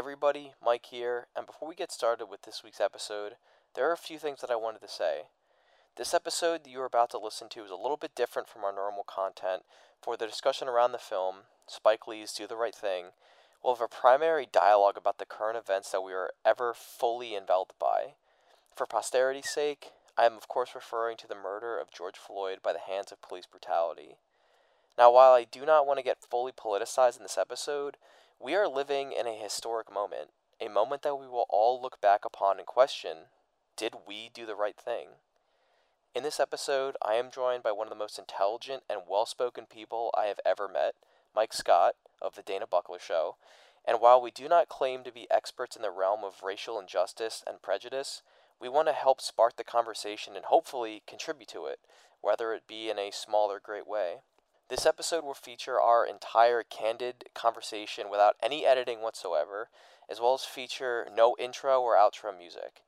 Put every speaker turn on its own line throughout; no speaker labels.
everybody, Mike here, and before we get started with this week's episode, there are a few things that I wanted to say. This episode that you are about to listen to is a little bit different from our normal content. For the discussion around the film, Spike Lee's Do the Right Thing, we'll have a primary dialogue about the current events that we are ever fully enveloped by. For posterity's sake, I am of course referring to the murder of George Floyd by the hands of police brutality. Now, while I do not want to get fully politicized in this episode, we are living in a historic moment, a moment that we will all look back upon and question did we do the right thing? In this episode, I am joined by one of the most intelligent and well spoken people I have ever met, Mike Scott of The Dana Buckler Show. And while we do not claim to be experts in the realm of racial injustice and prejudice, we want to help spark the conversation and hopefully contribute to it, whether it be in a small or great way. This episode will feature our entire candid conversation without any editing whatsoever, as well as feature no intro or outro music.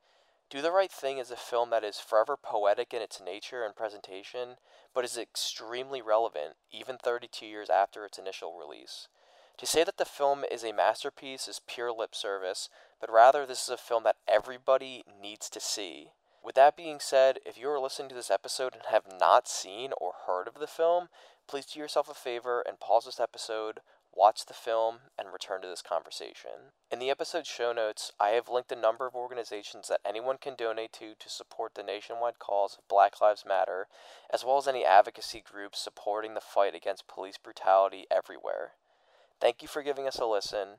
Do the Right Thing is a film that is forever poetic in its nature and presentation, but is extremely relevant even 32 years after its initial release. To say that the film is a masterpiece is pure lip service, but rather this is a film that everybody needs to see. With that being said, if you are listening to this episode and have not seen or heard of the film, please do yourself a favor and pause this episode, watch the film, and return to this conversation. In the episode show notes, I have linked a number of organizations that anyone can donate to to support the nationwide cause of Black Lives Matter, as well as any advocacy groups supporting the fight against police brutality everywhere. Thank you for giving us a listen.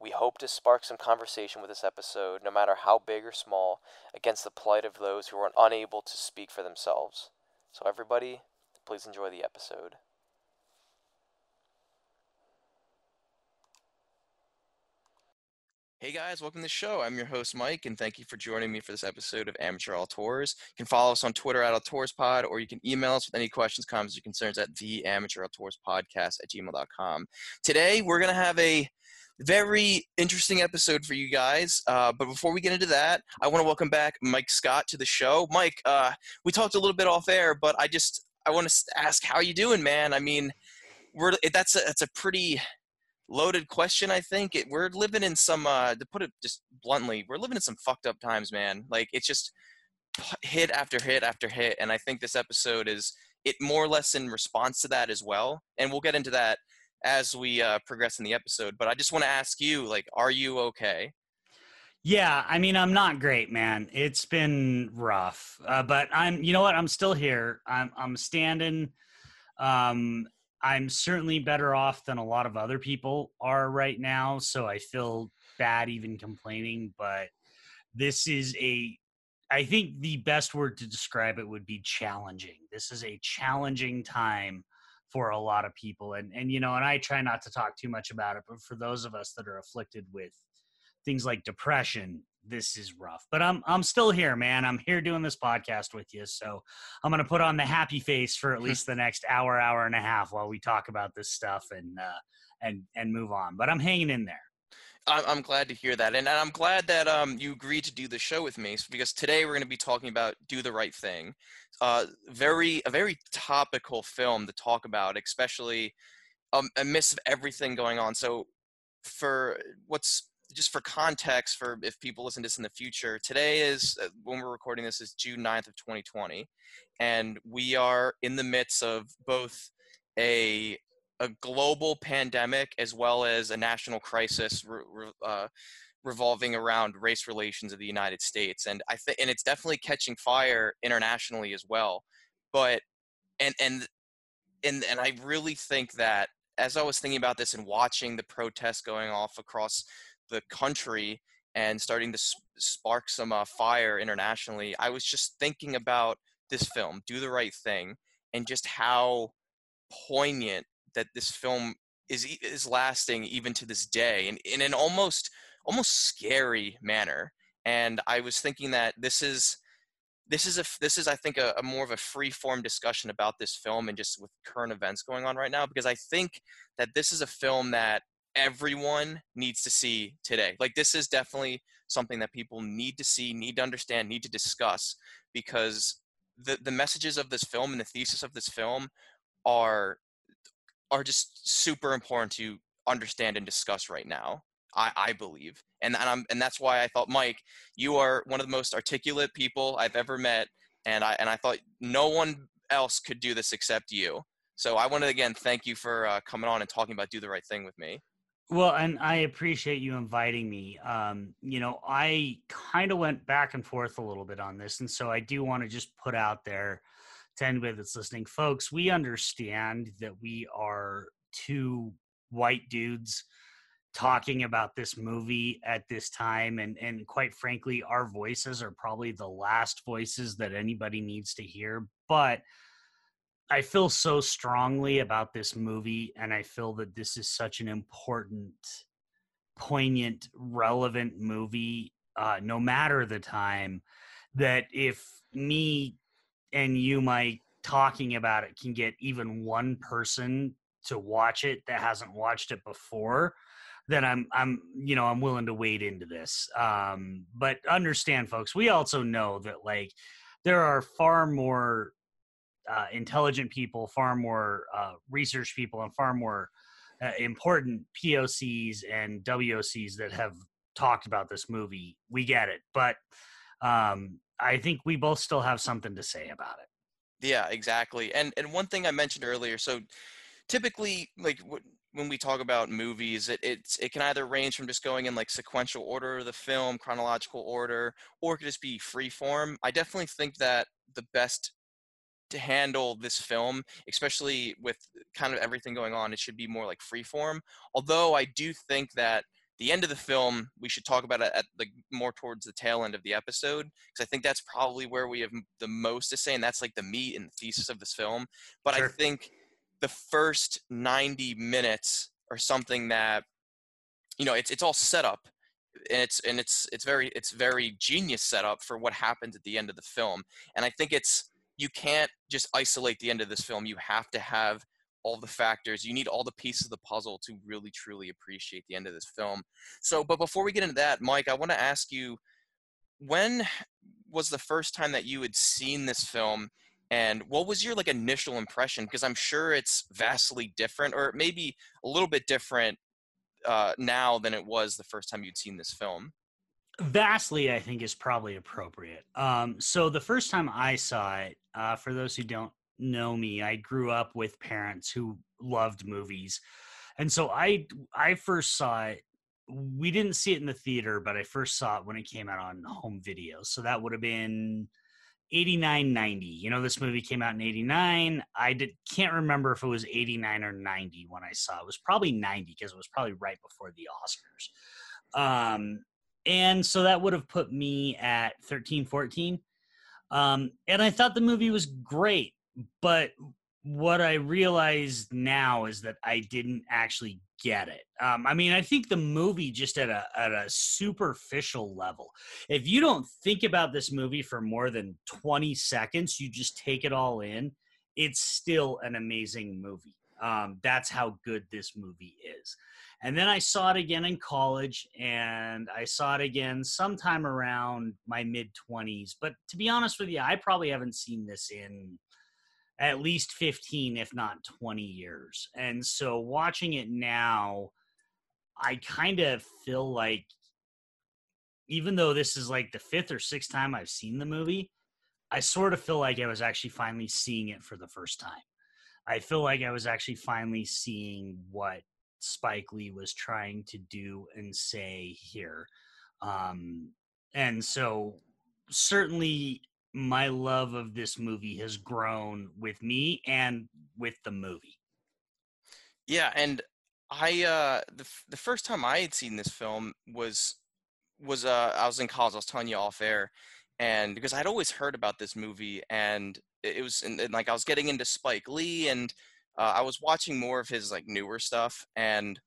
We hope to spark some conversation with this episode, no matter how big or small, against the plight of those who are unable to speak for themselves. So, everybody, Please enjoy the episode. Hey guys, welcome to the show. I'm your host Mike, and thank you for joining me for this episode of Amateur Auteurs. You can follow us on Twitter at AuteursPod, or you can email us with any questions, comments, or concerns at the Amateur Auteurs Podcast at gmail.com. Today, we're going to have a very interesting episode for you guys. Uh, but before we get into that, I want to welcome back Mike Scott to the show. Mike, uh, we talked a little bit off air, but I just I want to ask how you doing, man. I mean, we're that's a that's a pretty loaded question. I think it, we're living in some uh, to put it just bluntly, we're living in some fucked up times, man. Like it's just hit after hit after hit, and I think this episode is it more or less in response to that as well. And we'll get into that as we uh, progress in the episode. But I just want to ask you, like, are you okay?
Yeah, I mean, I'm not great, man. It's been rough, uh, but I'm. You know what? I'm still here. I'm. I'm standing. Um, I'm certainly better off than a lot of other people are right now. So I feel bad even complaining. But this is a. I think the best word to describe it would be challenging. This is a challenging time for a lot of people, and and you know, and I try not to talk too much about it, but for those of us that are afflicted with things like depression this is rough. But i'm i'm still here man. I'm here doing this podcast with you. So i'm going to put on the happy face for at least the next hour hour and a half while we talk about this stuff and uh and and move on. But i'm hanging in there.
I'm glad to hear that, and I'm glad that um, you agreed to do the show with me because today we're going to be talking about "Do the Right Thing," uh, very a very topical film to talk about, especially um, amidst of everything going on. So, for what's just for context, for if people listen to this in the future, today is uh, when we're recording this is June 9th of 2020, and we are in the midst of both a a global pandemic as well as a national crisis re, uh, revolving around race relations of the United States, and I think and it's definitely catching fire internationally as well. But and and and and I really think that as I was thinking about this and watching the protests going off across the country and starting to spark some uh, fire internationally, I was just thinking about this film, Do the Right Thing, and just how poignant that this film is is lasting even to this day, and in an almost almost scary manner. And I was thinking that this is this is a this is I think a, a more of a free form discussion about this film and just with current events going on right now because I think that this is a film that everyone needs to see today. Like this is definitely something that people need to see, need to understand, need to discuss because the the messages of this film and the thesis of this film are are just super important to understand and discuss right now. I, I believe, and and I'm and that's why I thought, Mike, you are one of the most articulate people I've ever met, and I and I thought no one else could do this except you. So I want to again thank you for uh, coming on and talking about do the right thing with me.
Well, and I appreciate you inviting me. Um, you know, I kind of went back and forth a little bit on this, and so I do want to just put out there to anybody that's listening, folks. We understand that we are two white dudes talking about this movie at this time and and quite frankly our voices are probably the last voices that anybody needs to hear but I feel so strongly about this movie, and I feel that this is such an important, poignant, relevant movie, uh, no matter the time, that if me and you, Mike, talking about it can get even one person to watch it that hasn't watched it before, then I'm I'm you know I'm willing to wade into this. Um, but understand, folks, we also know that like there are far more uh, intelligent people, far more uh, research people, and far more uh, important POCs and WOCs that have talked about this movie. We get it, but um, I think we both still have something to say about it.
Yeah, exactly. And and one thing I mentioned earlier, so typically, like when we talk about movies, it it's it can either range from just going in like sequential order of the film, chronological order, or it could just be free form. I definitely think that the best to handle this film, especially with kind of everything going on. It should be more like freeform. Although I do think that the end of the film we should talk about it at the more towards the tail end of the episode because I think that's probably where we have the most to say, and that's like the meat and the thesis of this film. But sure. I think the first 90 minutes are something that you know it's it's all set up and it's and it's it's very it's very genius setup for what happens at the end of the film and i think it's you can't just isolate the end of this film. You have to have all the factors. You need all the pieces of the puzzle to really truly appreciate the end of this film. So, but before we get into that, Mike, I want to ask you when was the first time that you had seen this film and what was your like initial impression because i'm sure it's vastly different or maybe a little bit different uh, now than it was the first time you'd seen this film
vastly i think is probably appropriate. Um, so the first time i saw it uh, for those who don't know me i grew up with parents who loved movies. And so i i first saw it we didn't see it in the theater but i first saw it when it came out on home video. So that would have been 89 90 you know this movie came out in 89 i did, can't remember if it was 89 or 90 when i saw it, it was probably 90 because it was probably right before the oscars. Um, and so that would have put me at 13 14 um, and i thought the movie was great but what i realized now is that i didn't actually get it. Um, i mean i think the movie just at a, at a superficial level. If you don't think about this movie for more than 20 seconds you just take it all in it's still an amazing movie. Um, that's how good this movie is and then I saw it again in college, and I saw it again sometime around my mid 20s. But to be honest with you, I probably haven't seen this in at least 15, if not 20 years. And so watching it now, I kind of feel like, even though this is like the fifth or sixth time I've seen the movie, I sort of feel like I was actually finally seeing it for the first time. I feel like I was actually finally seeing what Spike Lee was trying to do and say here. Um, and so, certainly, my love of this movie has grown with me and with the movie.
Yeah, and I uh, the the first time I had seen this film was was uh, I was in college. I was telling you off air, and because I'd always heard about this movie, and it was and, and like I was getting into Spike Lee, and uh, I was watching more of his like newer stuff, and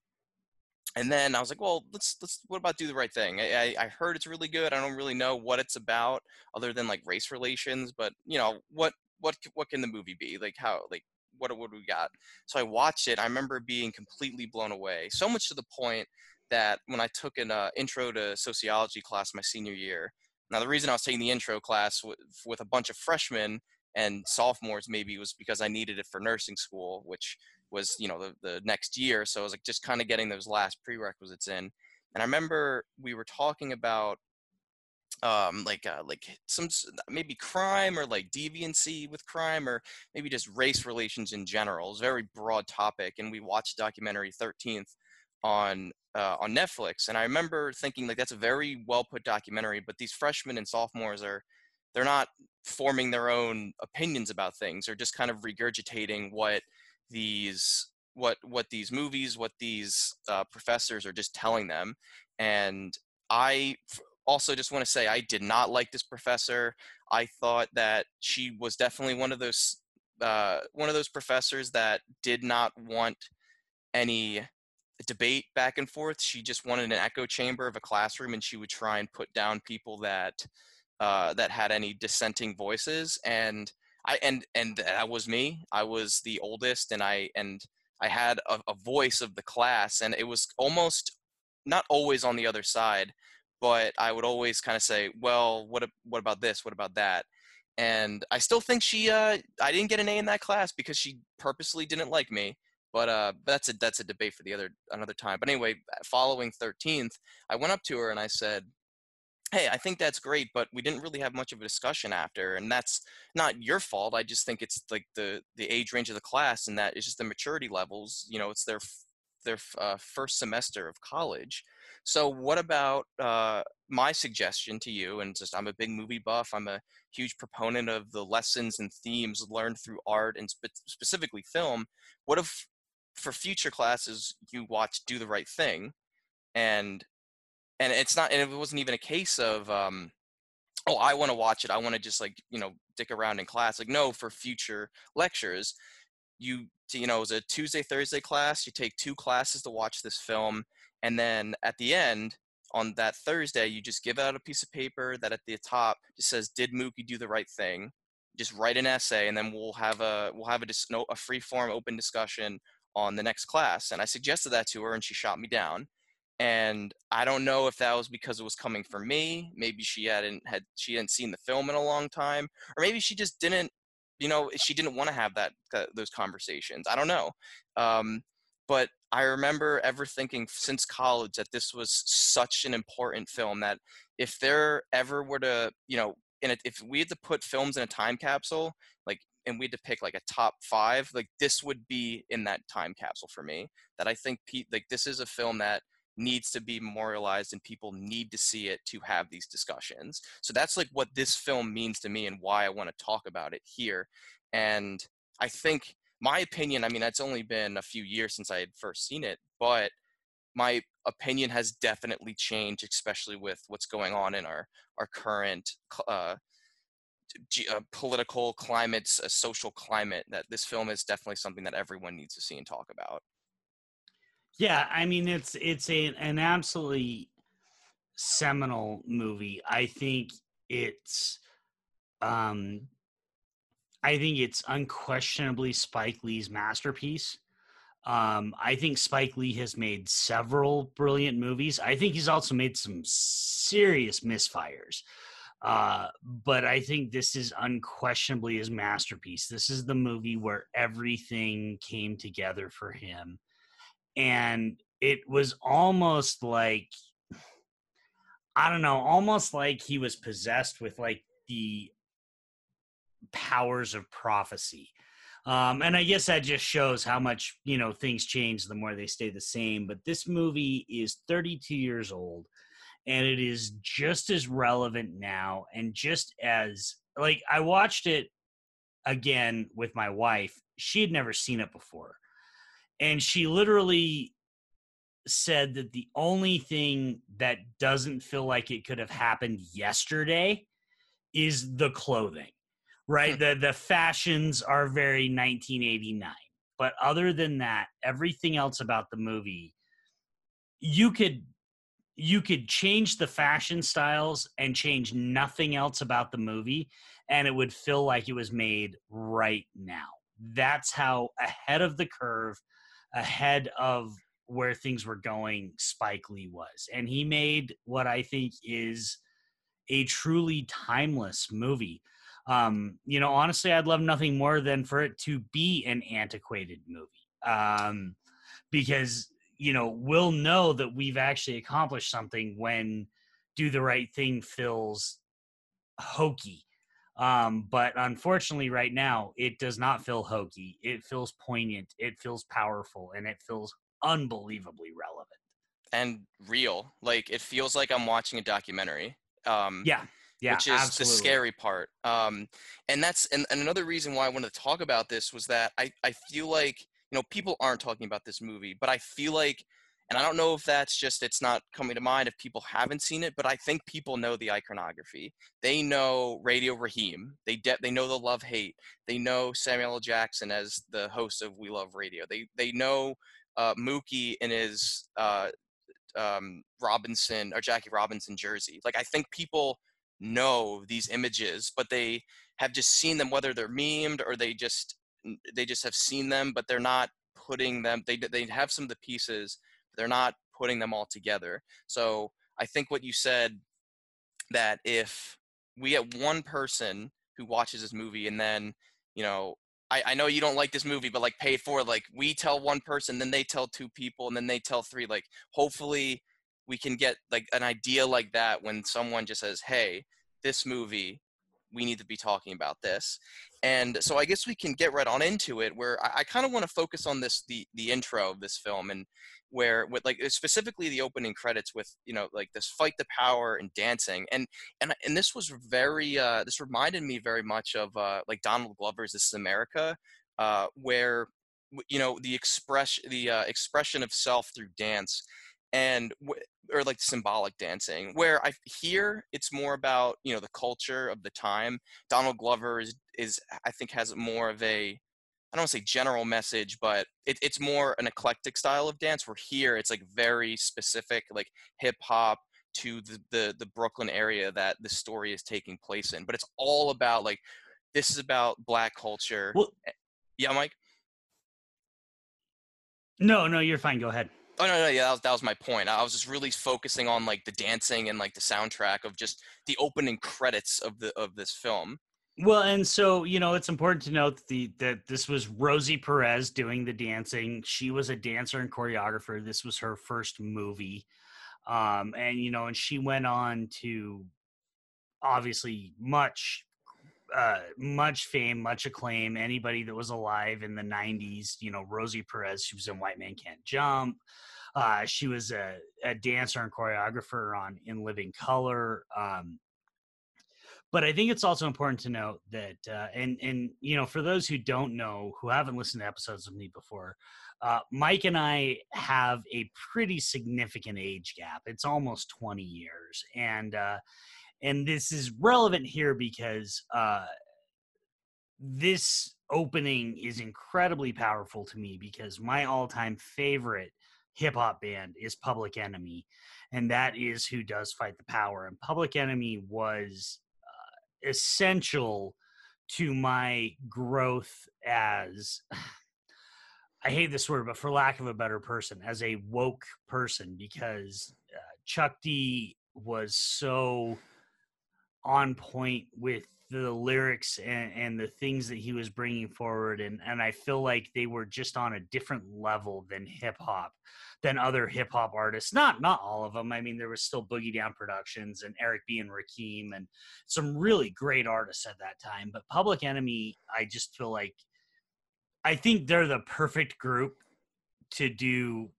and then I was like, well, let's let's what about do the right thing? I, I heard it's really good. I don't really know what it's about other than like race relations, but you know what what what can the movie be like? How like what what we got? So I watched it. I remember being completely blown away, so much to the point that when I took an uh, intro to sociology class my senior year. Now the reason I was taking the intro class with, with a bunch of freshmen and sophomores maybe was because I needed it for nursing school, which was you know the, the next year. So I was like just kind of getting those last prerequisites in. and I remember we were talking about um like uh, like some maybe crime or like deviancy with crime or maybe just race relations in general it's a very broad topic and we watched documentary 13th on uh, on netflix and i remember thinking like that's a very well put documentary but these freshmen and sophomores are they're not forming their own opinions about things they're just kind of regurgitating what these what what these movies what these uh, professors are just telling them and i also just want to say I did not like this professor. I thought that she was definitely one of those uh, one of those professors that did not want any debate back and forth. She just wanted an echo chamber of a classroom, and she would try and put down people that uh, that had any dissenting voices. And I and and that was me. I was the oldest, and I and I had a, a voice of the class, and it was almost not always on the other side, but I would always kind of say, well, what what about this? What about that? And I still think she uh, I didn't get an A in that class because she purposely didn't like me. But uh, that's a that's a debate for the other another time. But anyway, following 13th, I went up to her and I said, hey i think that's great but we didn't really have much of a discussion after and that's not your fault i just think it's like the the age range of the class and that it's just the maturity levels you know it's their their uh, first semester of college so, what about uh, my suggestion to you? And just, I'm a big movie buff. I'm a huge proponent of the lessons and themes learned through art and spe- specifically film. What if, for future classes, you watch Do the Right Thing, and and it's not, and it wasn't even a case of, um, oh, I want to watch it. I want to just like you know dick around in class. Like, no, for future lectures, you you know, it was a Tuesday Thursday class. You take two classes to watch this film and then at the end, on that Thursday, you just give out a piece of paper that at the top just says, "Did Mookie do the right thing?" Just write an essay, and then we'll have a we'll have a dis- no, a free form open discussion on the next class. And I suggested that to her, and she shot me down. And I don't know if that was because it was coming from me. Maybe she hadn't had she hadn't seen the film in a long time, or maybe she just didn't, you know, she didn't want to have that those conversations. I don't know. Um, but I remember ever thinking since college that this was such an important film that if there ever were to, you know, in a, if we had to put films in a time capsule, like, and we had to pick like a top five, like this would be in that time capsule for me. That I think, Pete, like, this is a film that needs to be memorialized and people need to see it to have these discussions. So that's like what this film means to me and why I want to talk about it here. And I think my opinion, I mean, it's only been a few years since I had first seen it, but my opinion has definitely changed, especially with what's going on in our our current uh, g- uh, political climate, uh, social climate. That this film is definitely something that everyone needs to see and talk about.
Yeah, I mean, it's it's a an absolutely seminal movie. I think it's um I think it's unquestionably Spike Lee's masterpiece. Um, I think Spike Lee has made several brilliant movies. I think he's also made some serious misfires. Uh, but I think this is unquestionably his masterpiece. This is the movie where everything came together for him. And it was almost like, I don't know, almost like he was possessed with like the powers of prophecy. Um, and I guess that just shows how much, you know, things change the more they stay the same. But this movie is 32 years old and it is just as relevant now and just as, like, I watched it again with my wife. She had never seen it before. And she literally said that the only thing that doesn't feel like it could have happened yesterday is the clothing right? Hmm. the the fashions are very 1989. But other than that, everything else about the movie, you could you could change the fashion styles and change nothing else about the movie and it would feel like it was made right now. That's how ahead of the curve, ahead of where things were going, Spike Lee was. And he made what I think is a truly timeless movie. Um, you know, honestly, I'd love nothing more than for it to be an antiquated movie. Um, because you know, we'll know that we've actually accomplished something when do the right thing feels hokey. Um, but unfortunately, right now, it does not feel hokey. It feels poignant. It feels powerful, and it feels unbelievably relevant
and real. Like it feels like I'm watching a documentary. Um,
yeah, yeah,
which is absolutely. the scary part. Um, and that's and, and another reason why I wanted to talk about this was that I I feel like you know people aren't talking about this movie, but I feel like and I don't know if that's just it's not coming to mind if people haven't seen it, but I think people know the iconography. They know Radio Raheem. They de- they know the Love Hate. They know Samuel L. Jackson as the host of We Love Radio. They they know uh, Mookie in his uh, um, Robinson or Jackie Robinson jersey. Like I think people know these images, but they have just seen them, whether they're memed or they just they just have seen them, but they're not putting them. They they have some of the pieces they're not putting them all together. So I think what you said that if we get one person who watches this movie and then, you know, I, I know you don't like this movie, but like pay it for like we tell one person, then they tell two people, and then they tell three. Like hopefully we can get like an idea like that when someone just says, Hey, this movie we need to be talking about this. And so I guess we can get right on into it where I, I kind of want to focus on this the the intro of this film and where with like specifically the opening credits with you know like this fight the power and dancing and and and this was very uh this reminded me very much of uh like Donald Glover's This Is America uh where you know the expression the uh, expression of self through dance and or like symbolic dancing where i here it's more about you know the culture of the time. Donald glover is is i think has more of a i don't want to say general message but it, it's more an eclectic style of dance where here it's like very specific like hip hop to the, the the brooklyn area that the story is taking place in but it's all about like this is about black culture well, eh, yeah mike
no no you're fine go ahead
Oh no, no, yeah, that was, that was my point. I was just really focusing on like the dancing and like the soundtrack of just the opening credits of the of this film.
Well, and so you know, it's important to note that the that this was Rosie Perez doing the dancing. She was a dancer and choreographer. This was her first movie, um, and you know, and she went on to obviously much uh, much fame, much acclaim. Anybody that was alive in the '90s, you know, Rosie Perez, she was in White Man Can't Jump. Uh, she was a, a, dancer and choreographer on In Living Color. Um, but I think it's also important to note that, uh, and and you know, for those who don't know, who haven't listened to episodes of me before, uh, Mike and I have a pretty significant age gap. It's almost 20 years, and uh, and this is relevant here because uh, this opening is incredibly powerful to me because my all-time favorite hip hop band is Public Enemy, and that is who does fight the power. And Public Enemy was essential to my growth as I hate this word, but for lack of a better person, as a woke person, because uh, Chuck D was so on point with the lyrics and, and, the things that he was bringing forward and, and i feel like they were just on a different level than hip hop than other hip hop artists. Not not all of them i mean there was still boogie down productions and eric b and rakim and some really great artists at that time but public enemy i just feel like i think they're the perfect group to do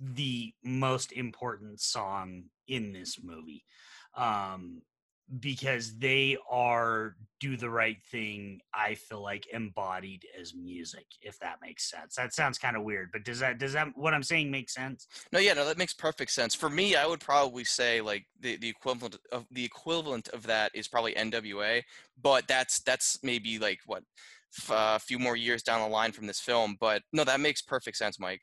the most important song in this movie. Um because they are do the right thing i feel like embodied as music if that makes sense. That sounds kind of weird but does that does that what i'm saying make sense?
No yeah no that makes perfect sense. For me i would probably say like the, the equivalent of the equivalent of that is probably nwa but that's that's maybe like what a uh, few more years down the line from this film but no that makes perfect sense mike.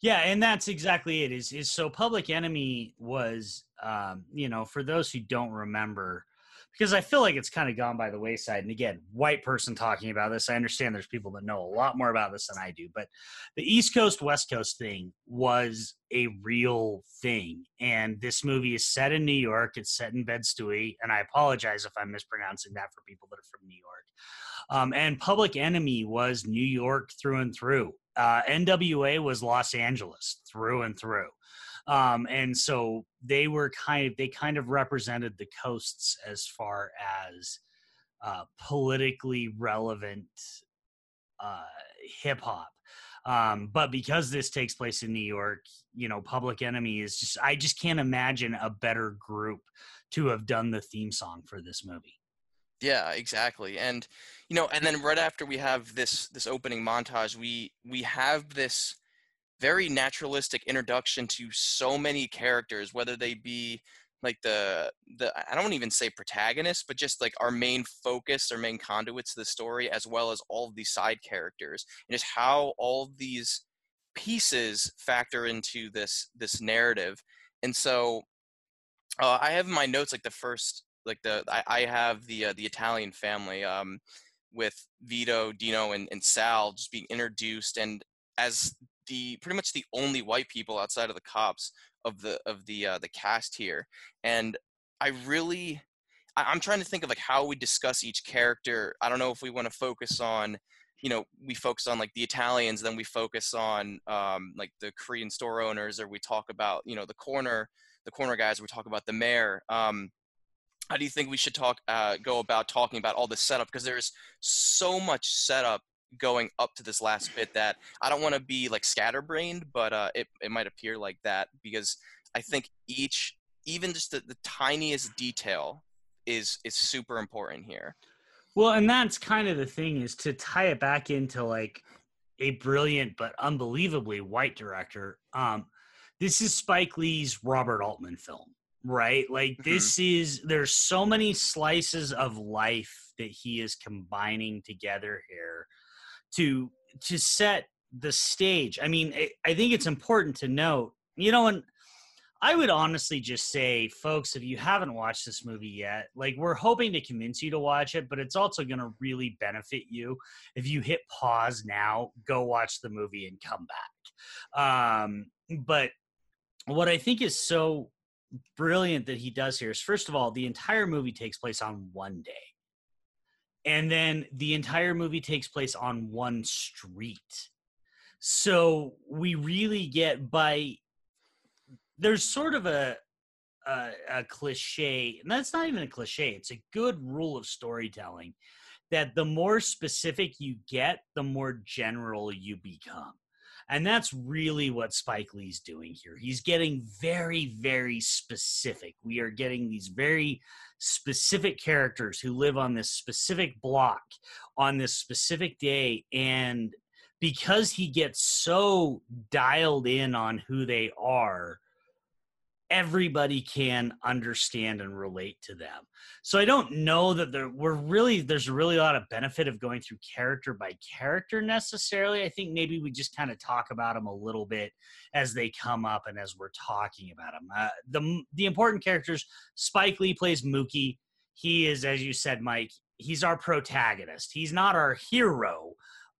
Yeah, and that's exactly it. Is is so Public Enemy was, um, you know, for those who don't remember, because I feel like it's kind of gone by the wayside. And again, white person talking about this, I understand there's people that know a lot more about this than I do, but the East Coast West Coast thing was a real thing. And this movie is set in New York. It's set in Bed Stuy, and I apologize if I'm mispronouncing that for people that are from New York. Um, and Public Enemy was New York through and through. Uh, NWA was Los Angeles through and through. Um, and so they were kind of they kind of represented the coasts as far as uh, politically relevant uh, hip hop. Um, but because this takes place in New York, you know, Public Enemy is just I just can't imagine a better group to have done the theme song for this movie.
Yeah, exactly. And you know, and then right after we have this this opening montage, we we have this very naturalistic introduction to so many characters, whether they be like the the I don't even say protagonists, but just like our main focus, our main conduits to the story, as well as all of these side characters, and just how all these pieces factor into this this narrative. And so, uh, I have my notes like the first like the I, I have the uh, the Italian family um, with Vito, Dino, and, and Sal just being introduced, and as the pretty much the only white people outside of the cops of the of the uh, the cast here, and I really I, am trying to think of like how we discuss each character. I don't know if we want to focus on you know we focus on like the Italians, then we focus on um, like the Korean store owners, or we talk about you know the corner the corner guys. We talk about the mayor. Um, how do you think we should talk uh, go about talking about all the setup because there's so much setup going up to this last bit that I don't want to be like scatterbrained, but uh, it, it might appear like that because I think each, even just the, the tiniest detail is is super important here.
Well, and that's kind of the thing is to tie it back into like a brilliant but unbelievably white director. Um, this is Spike Lee's Robert Altman film, right? Like mm-hmm. this is there's so many slices of life that he is combining together here to to set the stage. I mean, I, think it's important to note, you know, and I would honestly just say, folks, if you haven't watched this movie yet, like we're hoping to convince you to watch it, but it's also going to really benefit you if you hit pause now, go watch the movie and come back. Um, but what I think is so brilliant that he does here is, first of all, the entire movie takes place on one day and then the entire movie takes place on one street. So we really get by there's sort of a, a a, cliche and that's not even a cliche it's a good rule of storytelling that the more specific you get the more general you become and that's really what Spike Lee's doing here. He's getting very, very specific. We are getting these very specific characters who live on this specific block on this specific day. And because he gets so dialed in on who they are, everybody can understand and relate to them. So I don't know that there we're really there's really a lot of benefit of going through character by character necessarily. I think maybe we just kind of talk about them a little bit as they come up and as we're talking about them. Uh, the the important characters Spike Lee plays Mookie. He is as you said Mike, he's our protagonist. He's not our hero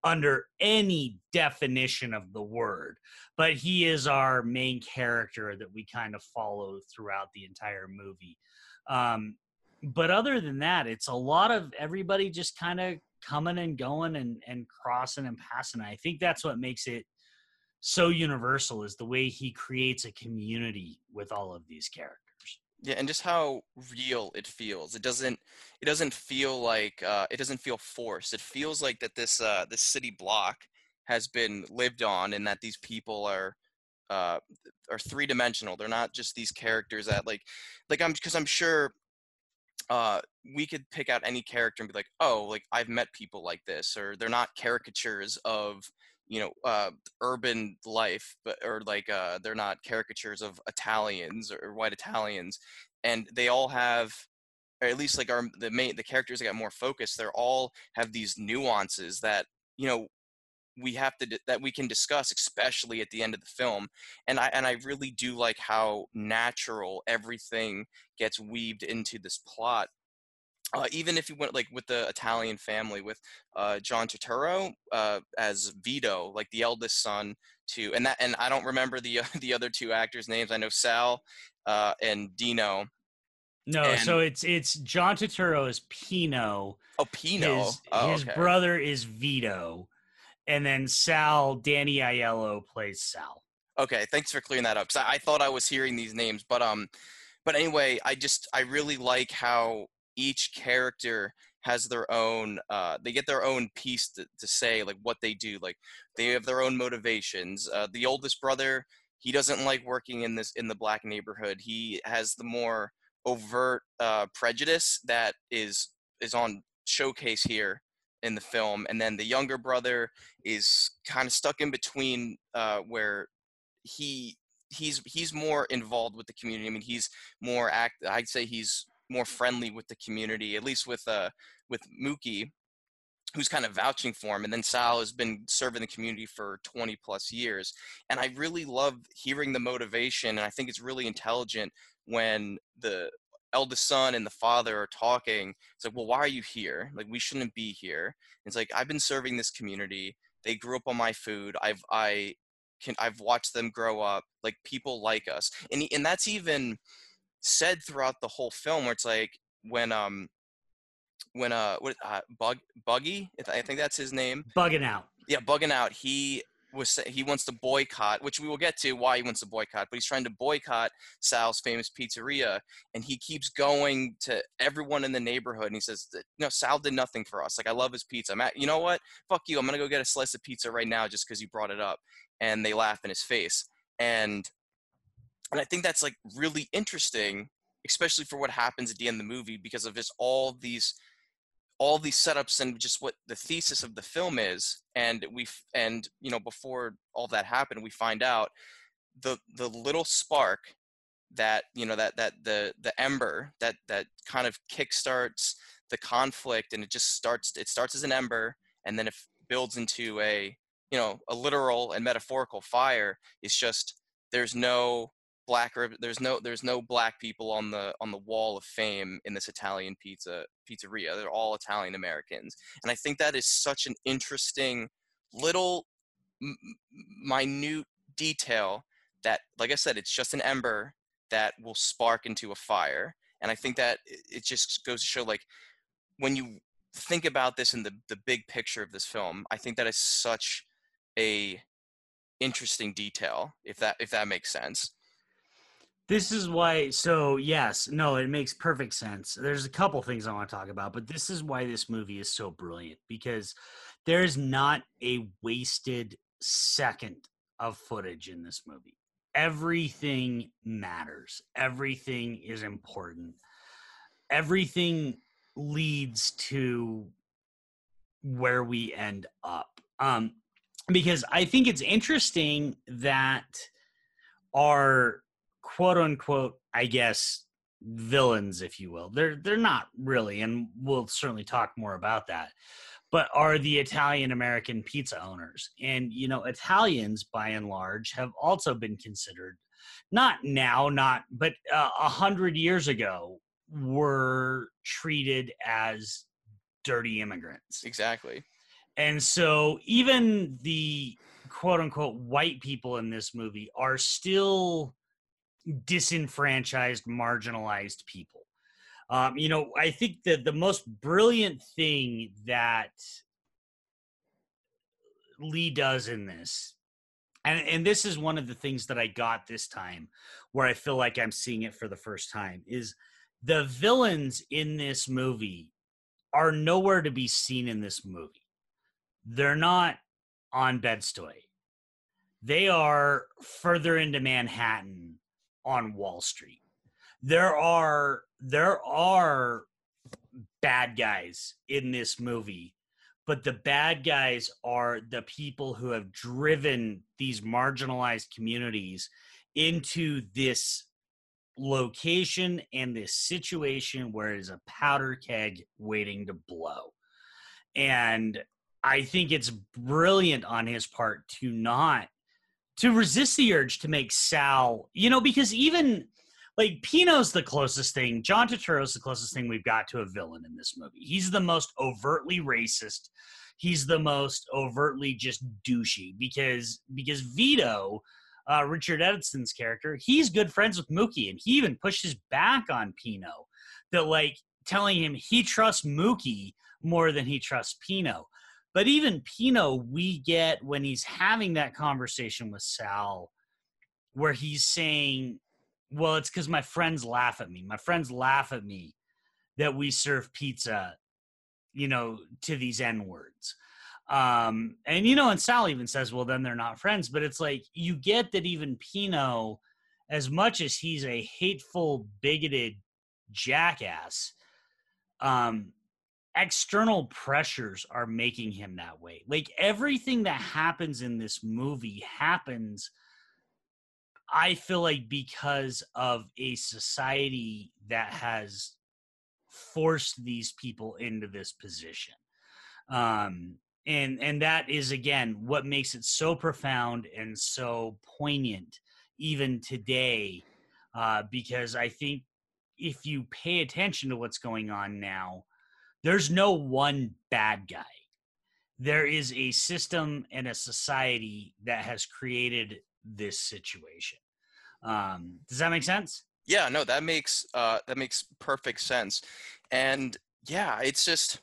under any definition of the word but he is our main character that we kind of follow throughout the entire movie. Um, but other than that, it's a lot of everybody just kind of coming and going and, and crossing and passing. I think that's what makes it so universal is the way he creates a community with all of these characters.
Yeah, and just how real it feels. It doesn't. It doesn't feel like. Uh, it doesn't feel forced. It feels like that this uh, this city block has been lived on and that these people are uh, are three dimensional. They're not just these characters that like like I'm because I'm sure uh, we could pick out any character and be like, oh, like I've met people like this, or they're not caricatures of you know uh, urban life, but or like uh, they're not caricatures of Italians or white Italians, and they all have or at least like our the main the characters that got more focused they're all have these nuances that you know we have to that we can discuss especially at the end of the film and i and i really do like how natural everything gets weaved into this plot uh, even if you went like with the Italian family with uh, John Turturro uh, as Vito, like the eldest son to, and that, and I don't remember the the other two actors' names. I know Sal uh, and Dino.
No, and, so it's it's John Turturro is Pino.
Oh, Pino.
His,
oh,
his
okay.
brother is Vito and then Sal Danny Aiello plays Sal.
Okay, thanks for clearing that up. Cause I, I thought I was hearing these names, but um, but anyway, I just I really like how each character has their own uh, they get their own piece to, to say like what they do like they have their own motivations uh, the oldest brother he doesn't like working in this in the black neighborhood he has the more overt uh, prejudice that is is on showcase here in the film and then the younger brother is kind of stuck in between uh, where he he's he's more involved with the community i mean he's more act i'd say he's more friendly with the community at least with uh with mookie who's kind of vouching for him and then sal has been serving the community for 20 plus years and i really love hearing the motivation and i think it's really intelligent when the eldest son and the father are talking it's like well why are you here? Like we shouldn't be here. It's like i've been serving this community they grew up on my food i've i can i've watched them grow up like people like us. And and that's even said throughout the whole film where it's like when um when uh what uh, bug buggy i think that's his name.
Bugging out.
Yeah bugging out. He was he wants to boycott which we will get to why he wants to boycott but he's trying to boycott sal's famous pizzeria and he keeps going to everyone in the neighborhood and he says no sal did nothing for us. Like i love his pizza. I'm at you know what? Fuck you. I'm gonna go get a slice of pizza right now just because you brought it up and they laugh in his face. And and i think that's like really interesting especially for what happens at the end of the movie because of just all these all these setups and just what the thesis of the film is. And we and you know before all that happened we find out the the little spark that you know that that the the ember that that kind of kickstarts the conflict and it just starts it starts as an ember and then it builds into a you know a literal and metaphorical fire. Is just there's no black there's no there's no black people on the on the wall of fame in this Italian pizza pizzeria. They're all Italian Americans, and I think that is such an interesting little m- minute detail that, like I said, it's just an ember that will spark into a fire. And I think that it just goes to show, like, when you think about this in the the big picture of this film, I think that is such a interesting detail if that if that makes sense
this is why, so yes, no, it makes perfect sense. There's a couple things I want to talk about, but this is why this movie is so brilliant because there is not a wasted second of footage in this movie. Everything matters, everything is important, everything leads to where we end up. Um, because I think it's interesting that our quote unquote, I guess, villains, if you will. They're they're not really, and we'll certainly talk more about that. But are the Italian American pizza owners, and you know, Italians by and large have also been considered, not now, not but uh, a uh, hundred years ago, were treated as dirty immigrants.
Exactly.
And so even the quote unquote white people in this movie are still disenfranchised, marginalized people. Um, you know, I think that the most brilliant thing that Lee does in this, and, and this is one of the things that I got this time, where I feel like I'm seeing it for the first time, is the villains in this movie are nowhere to be seen in this movie. They're not on Bed-Stuy. They are further into Manhattan on Wall Street. There are there are bad guys in this movie, but the bad guys are the people who have driven these marginalized communities into this location and this situation where it is a powder keg waiting to blow. And I think it's brilliant on his part to not to resist the urge to make Sal, you know, because even like Pino's the closest thing, John Turturro's the closest thing we've got to a villain in this movie. He's the most overtly racist. He's the most overtly just douchey because because Vito, uh, Richard Edson's character, he's good friends with Mookie, and he even pushes back on Pino, that like telling him he trusts Mookie more than he trusts Pino. But even Pino, we get when he's having that conversation with Sal, where he's saying, Well, it's because my friends laugh at me. My friends laugh at me that we serve pizza, you know, to these N words. Um, and you know, and Sal even says, Well, then they're not friends. But it's like you get that even Pino, as much as he's a hateful, bigoted jackass, um, external pressures are making him that way. Like everything that happens in this movie happens, I feel like, because of a society that has forced these people into this position. Um, and and that is again what makes it so profound and so poignant even today uh, because i think if you pay attention to what's going on now there's no one bad guy. There is a system and a society that has created this situation. Um, does that make sense?
Yeah, no, that makes uh, that makes perfect sense, and yeah, it's just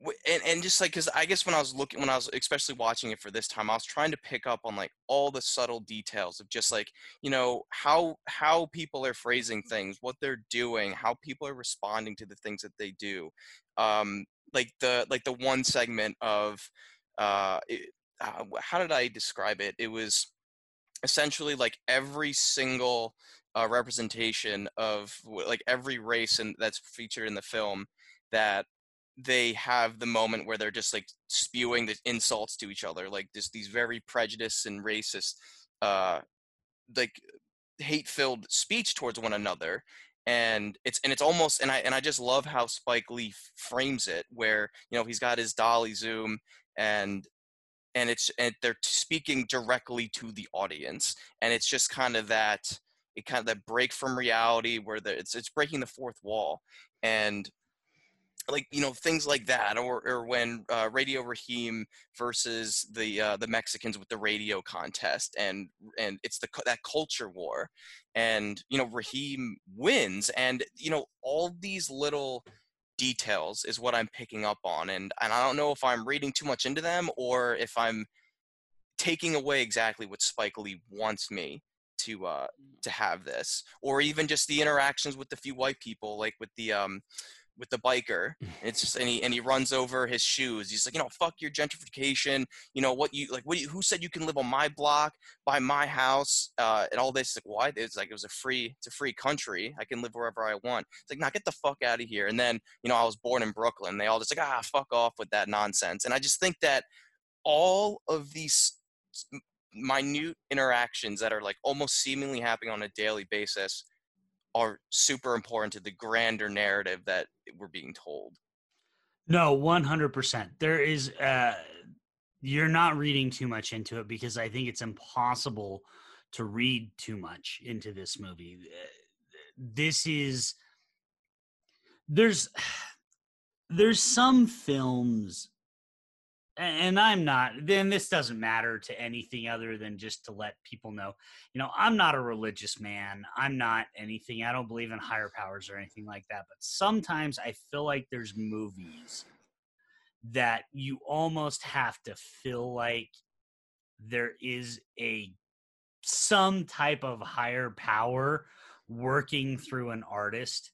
and, and just like because i guess when i was looking when i was especially watching it for this time i was trying to pick up on like all the subtle details of just like you know how how people are phrasing things what they're doing how people are responding to the things that they do. Um like the like the one segment of uh, it, uh how did i describe it? It was essentially like every single uh, representation of like every race and that's featured in the film that they have the moment where they're just like spewing the insults to each other, like just these very prejudiced and racist, uh, like hate-filled speech towards one another. And it's and it's almost and I and I just love how Spike Lee frames it, where you know he's got his dolly zoom and and it's and they're speaking directly to the audience, and it's just kind of that it kind of that break from reality where the, it's it's breaking the fourth wall and like you know things like that or or when uh, radio raheem versus the uh, the mexicans with the radio contest and and it's the that culture war and you know raheem wins and you know all these little details is what i'm picking up on and and i don't know if i'm reading too much into them or if i'm taking away exactly what spike lee wants me to uh to have this or even just the interactions with the few white people like with the um with the biker. It's just and he and he runs over his shoes. He's like, you know, fuck your gentrification. You know what you like? What you, who said you can live on my block, by my house, uh, and all this? Like, why? It's like it was a free, it's a free country. I can live wherever I want. It's like, now get the fuck out of here. And then you know, I was born in Brooklyn. They all just like, ah, fuck off with that nonsense. And I just think that all of these minute interactions that are like almost seemingly happening on a daily basis are super important to the grander narrative that we're being told.
No, 100%. There is uh you're not reading too much into it because I think it's impossible to read too much into this movie. This is there's there's some films and I'm not, then this doesn't matter to anything other than just to let people know, you know, I'm not a religious man. I'm not anything. I don't believe in higher powers or anything like that. But sometimes I feel like there's movies that you almost have to feel like there is a some type of higher power working through an artist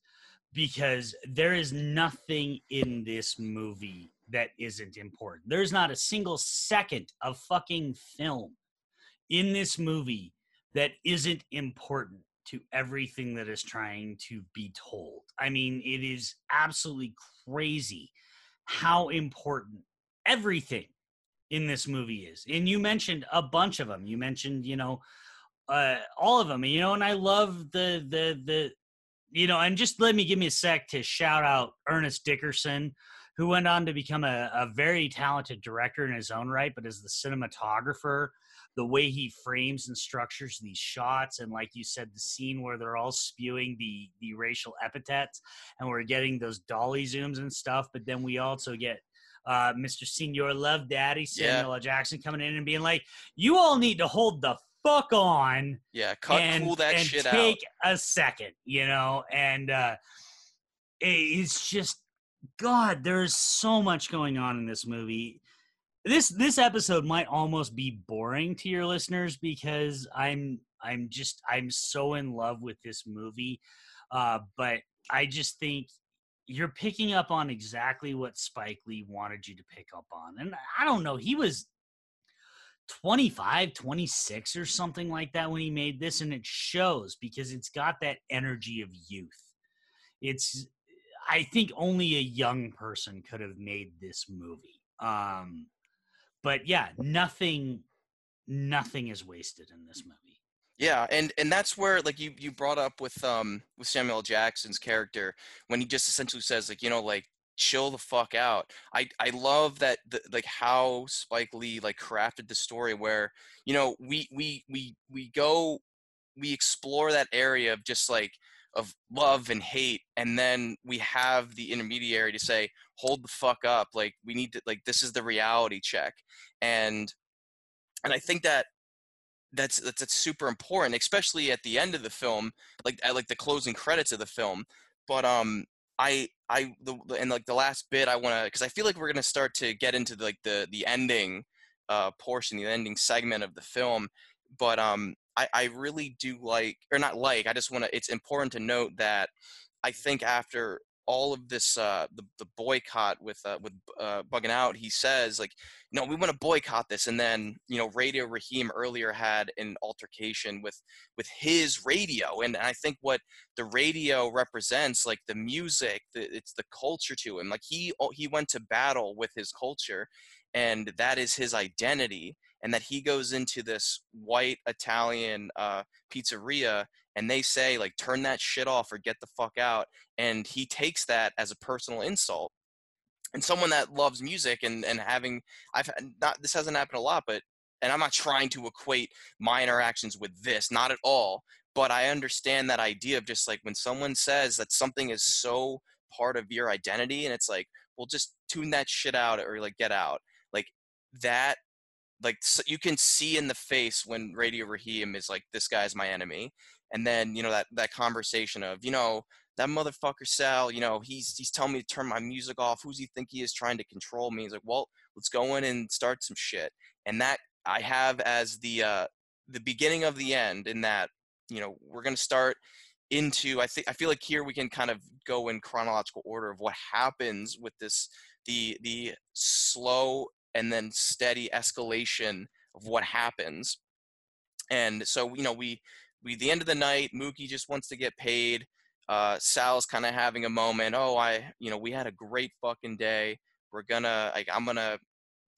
because there is nothing in this movie that isn't important. There's not a single second of fucking film in this movie that isn't important to everything that is trying to be told. I mean, it is absolutely crazy how important everything in this movie is. And you mentioned a bunch of them. You mentioned, you know, uh, all of them. You know, and I love the the the you know, and just let me give me a sec to shout out Ernest Dickerson who went on to become a, a very talented director in his own right, but as the cinematographer, the way he frames and structures these shots, and like you said, the scene where they're all spewing the the racial epithets, and we're getting those dolly zooms and stuff, but then we also get uh, Mr. Senior Love Daddy Samuel yeah. Jackson coming in and being like, "You all need to hold the fuck on."
Yeah, cut
and,
cool that
and
shit
take
out.
Take a second, you know, and uh, it's just God, there's so much going on in this movie. This this episode might almost be boring to your listeners because I'm I'm just I'm so in love with this movie. Uh, but I just think you're picking up on exactly what Spike Lee wanted you to pick up on. And I don't know, he was 25, 26 or something like that when he made this and it shows because it's got that energy of youth. It's I think only a young person could have made this movie. Um but yeah, nothing nothing is wasted in this movie.
Yeah, and and that's where like you you brought up with um with Samuel Jackson's character when he just essentially says like you know like chill the fuck out. I I love that the, like how Spike Lee like crafted the story where you know we we we we go we explore that area of just like of love and hate and then we have the intermediary to say hold the fuck up like we need to like this is the reality check and and i think that that's, that's that's super important, especially at the end of the film, like at like the closing credits of the film. But um, I I the and like the last bit I want to because I feel like we're gonna start to get into the, like the the ending uh portion, the ending segment of the film. But um, I I really do like or not like. I just want to. It's important to note that I think after all of this uh, the, the boycott with uh, with uh, bugging out he says like know we want to boycott this and then you know radio raheem earlier had an altercation with with his radio and i think what the radio represents like the music the, it's the culture to him like he he went to battle with his culture and that is his identity and that he goes into this white italian uh, pizzeria and they say like turn that shit off or get the fuck out and he takes that as a personal insult. And someone that loves music and and having i've not this hasn't happened a lot but and i'm not trying to equate my interactions with this not at all but i understand that idea of just like when someone says that something is so part of your identity and it's like well just tune that shit out or like get out like that like so you can see in the face when radio raheem is like this guy's my enemy and then you know that that conversation of you know that motherfucker Sal, you know, he's he's telling me to turn my music off. Who's he think he is trying to control me? He's like, well, let's go in and start some shit. And that I have as the uh, the beginning of the end. In that, you know, we're gonna start into. I think I feel like here we can kind of go in chronological order of what happens with this the the slow and then steady escalation of what happens. And so you know we we the end of the night, Mookie just wants to get paid. Uh, Sal's kind of having a moment. Oh, I, you know, we had a great fucking day. We're gonna, like, I'm gonna,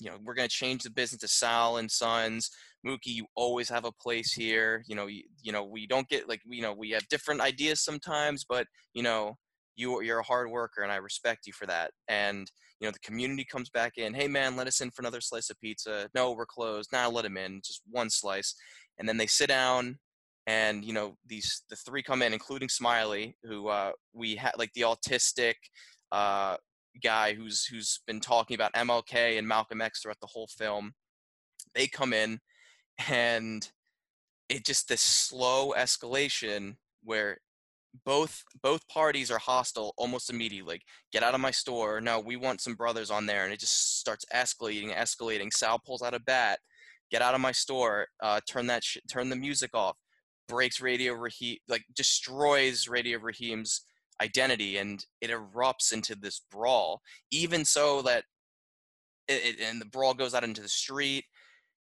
you know, we're gonna change the business to Sal and Sons. Mookie, you always have a place here. You know, you, you know, we don't get like, you know, we have different ideas sometimes, but you know, you you're a hard worker, and I respect you for that. And you know, the community comes back in. Hey, man, let us in for another slice of pizza. No, we're closed. Now nah, let him in, just one slice. And then they sit down and you know these the three come in including smiley who uh, we had like the autistic uh, guy who's who's been talking about mlk and malcolm x throughout the whole film they come in and it just this slow escalation where both both parties are hostile almost immediately like get out of my store. No we want some brothers on there. And it just starts escalating escalating. Sal pulls out a bat get out of my store. Uh, turn that sh- turn the music off. Breaks Radio Raheem, like destroys Radio Raheem's identity, and it erupts into this brawl. Even so that, it, it, and the brawl goes out into the street.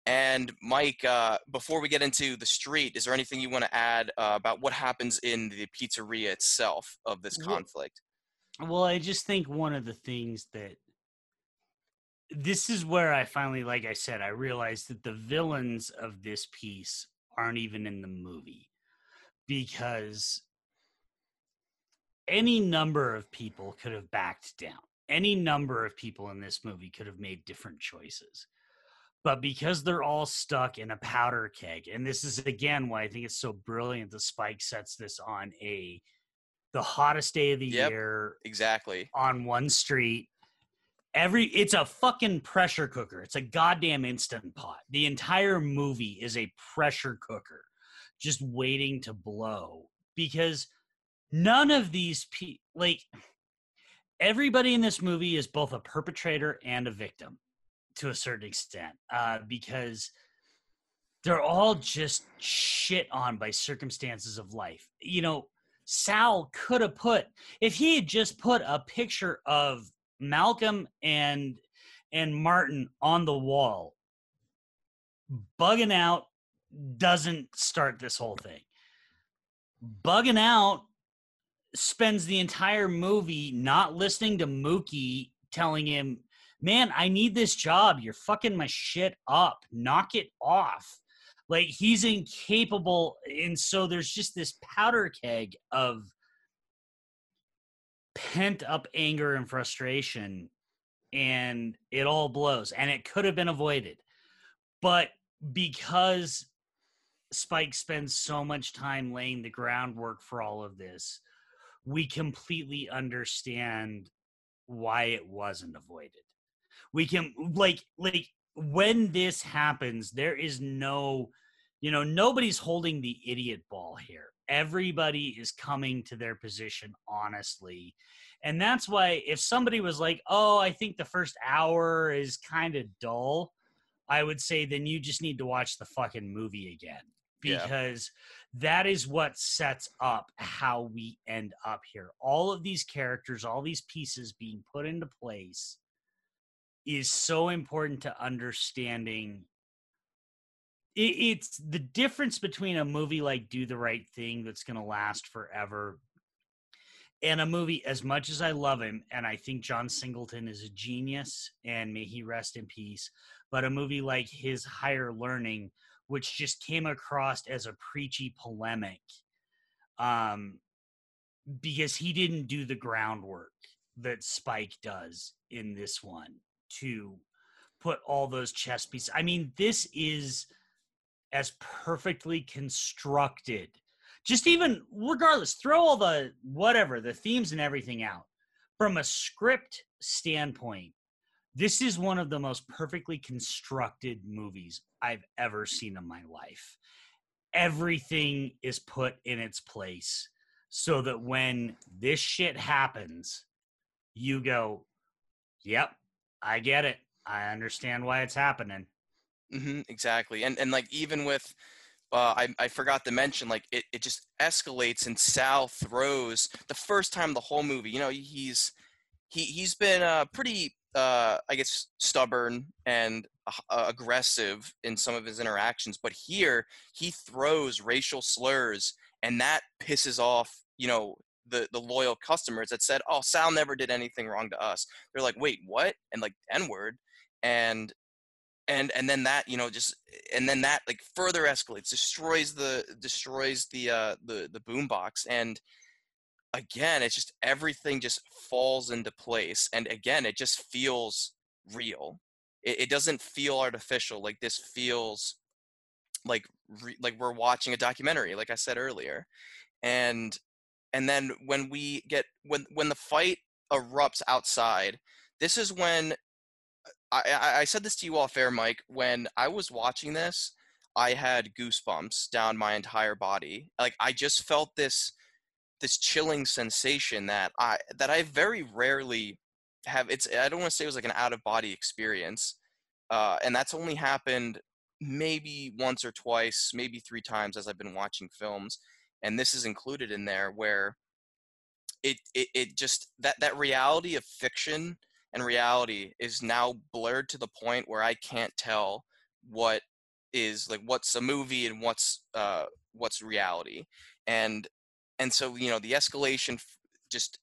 And Mike, uh, before we get into the street, is there anything you want to add uh, about what happens in the pizzeria itself of this conflict?
Well, I just think one of the things that this is where I finally, like I said, I realized that the villains of this piece aren't even in the movie because any number of people could have backed down. Any number of people in this movie could have made different choices. But because they're all stuck in a powder keg, and this is again why I think it's so brilliant the Spike sets this on a the hottest day of the yep, year
exactly.
on one street. Every it's a fucking pressure cooker. It's a goddamn instant pot. The entire movie is a pressure cooker just waiting to blow because none of these people like everybody in this movie is both a perpetrator and a victim to a certain extent uh, because they're all just shit on by circumstances of life. You know, Sal could have put if he had just put a picture of Malcolm and and Martin on the wall, bugging out doesn't start this whole thing. Bugging out spends the entire movie not listening to Mookie telling him, Man, I need this job. You're fucking my shit up. Knock it off. Like he's incapable. And so there's just this powder keg of pent up anger and frustration. And it all blows. And it could have been avoided. But because Spike spends so much time laying the groundwork for all of this, we completely understand why it wasn't avoided. We can like like when this happens, there is no, you know, nobody's holding the idiot ball here. Everybody is coming to their position honestly. And that's why if somebody was like, "Oh, I think the first hour is kind of dull," I would say then you just need to watch the fucking movie again because yeah. that is what sets up how we end up here. All of these characters, all these pieces being put into place is so important to understanding it, it's the difference between a movie like do the right thing that's going to last forever and a movie as much as i love him and i think john singleton is a genius and may he rest in peace but a movie like his higher learning which just came across as a preachy polemic um, because he didn't do the groundwork that Spike does in this one to put all those chess pieces. I mean, this is as perfectly constructed. Just even regardless, throw all the whatever, the themes and everything out. From a script standpoint, this is one of the most perfectly constructed movies I've ever seen in my life. Everything is put in its place so that when this shit happens, you go, "Yep, I get it. I understand why it's happening."
Mm-hmm, exactly, and and like even with, uh, I I forgot to mention like it it just escalates and Sal throws the first time the whole movie. You know he's he he's been uh, pretty uh, I guess stubborn and uh, aggressive in some of his interactions, but here he throws racial slurs, and that pisses off you know the the loyal customers that said, "Oh, Sal never did anything wrong to us." They're like, "Wait, what?" And like N word, and and and then that you know just and then that like further escalates, destroys the destroys the uh the the boombox and again, it's just everything just falls into place. And again, it just feels real. It, it doesn't feel artificial. Like this feels like re, like we're watching a documentary, like I said earlier. And and then when we get when when the fight erupts outside, this is when I, I, I said this to you off air, Mike. When I was watching this, I had goosebumps down my entire body. Like I just felt this this chilling sensation that I that I very rarely have. It's I don't want to say it was like an out of body experience, uh, and that's only happened maybe once or twice, maybe three times as I've been watching films, and this is included in there where it it, it just that that reality of fiction and reality is now blurred to the point where I can't tell what is like what's a movie and what's uh what's reality. And and so you know the escalation just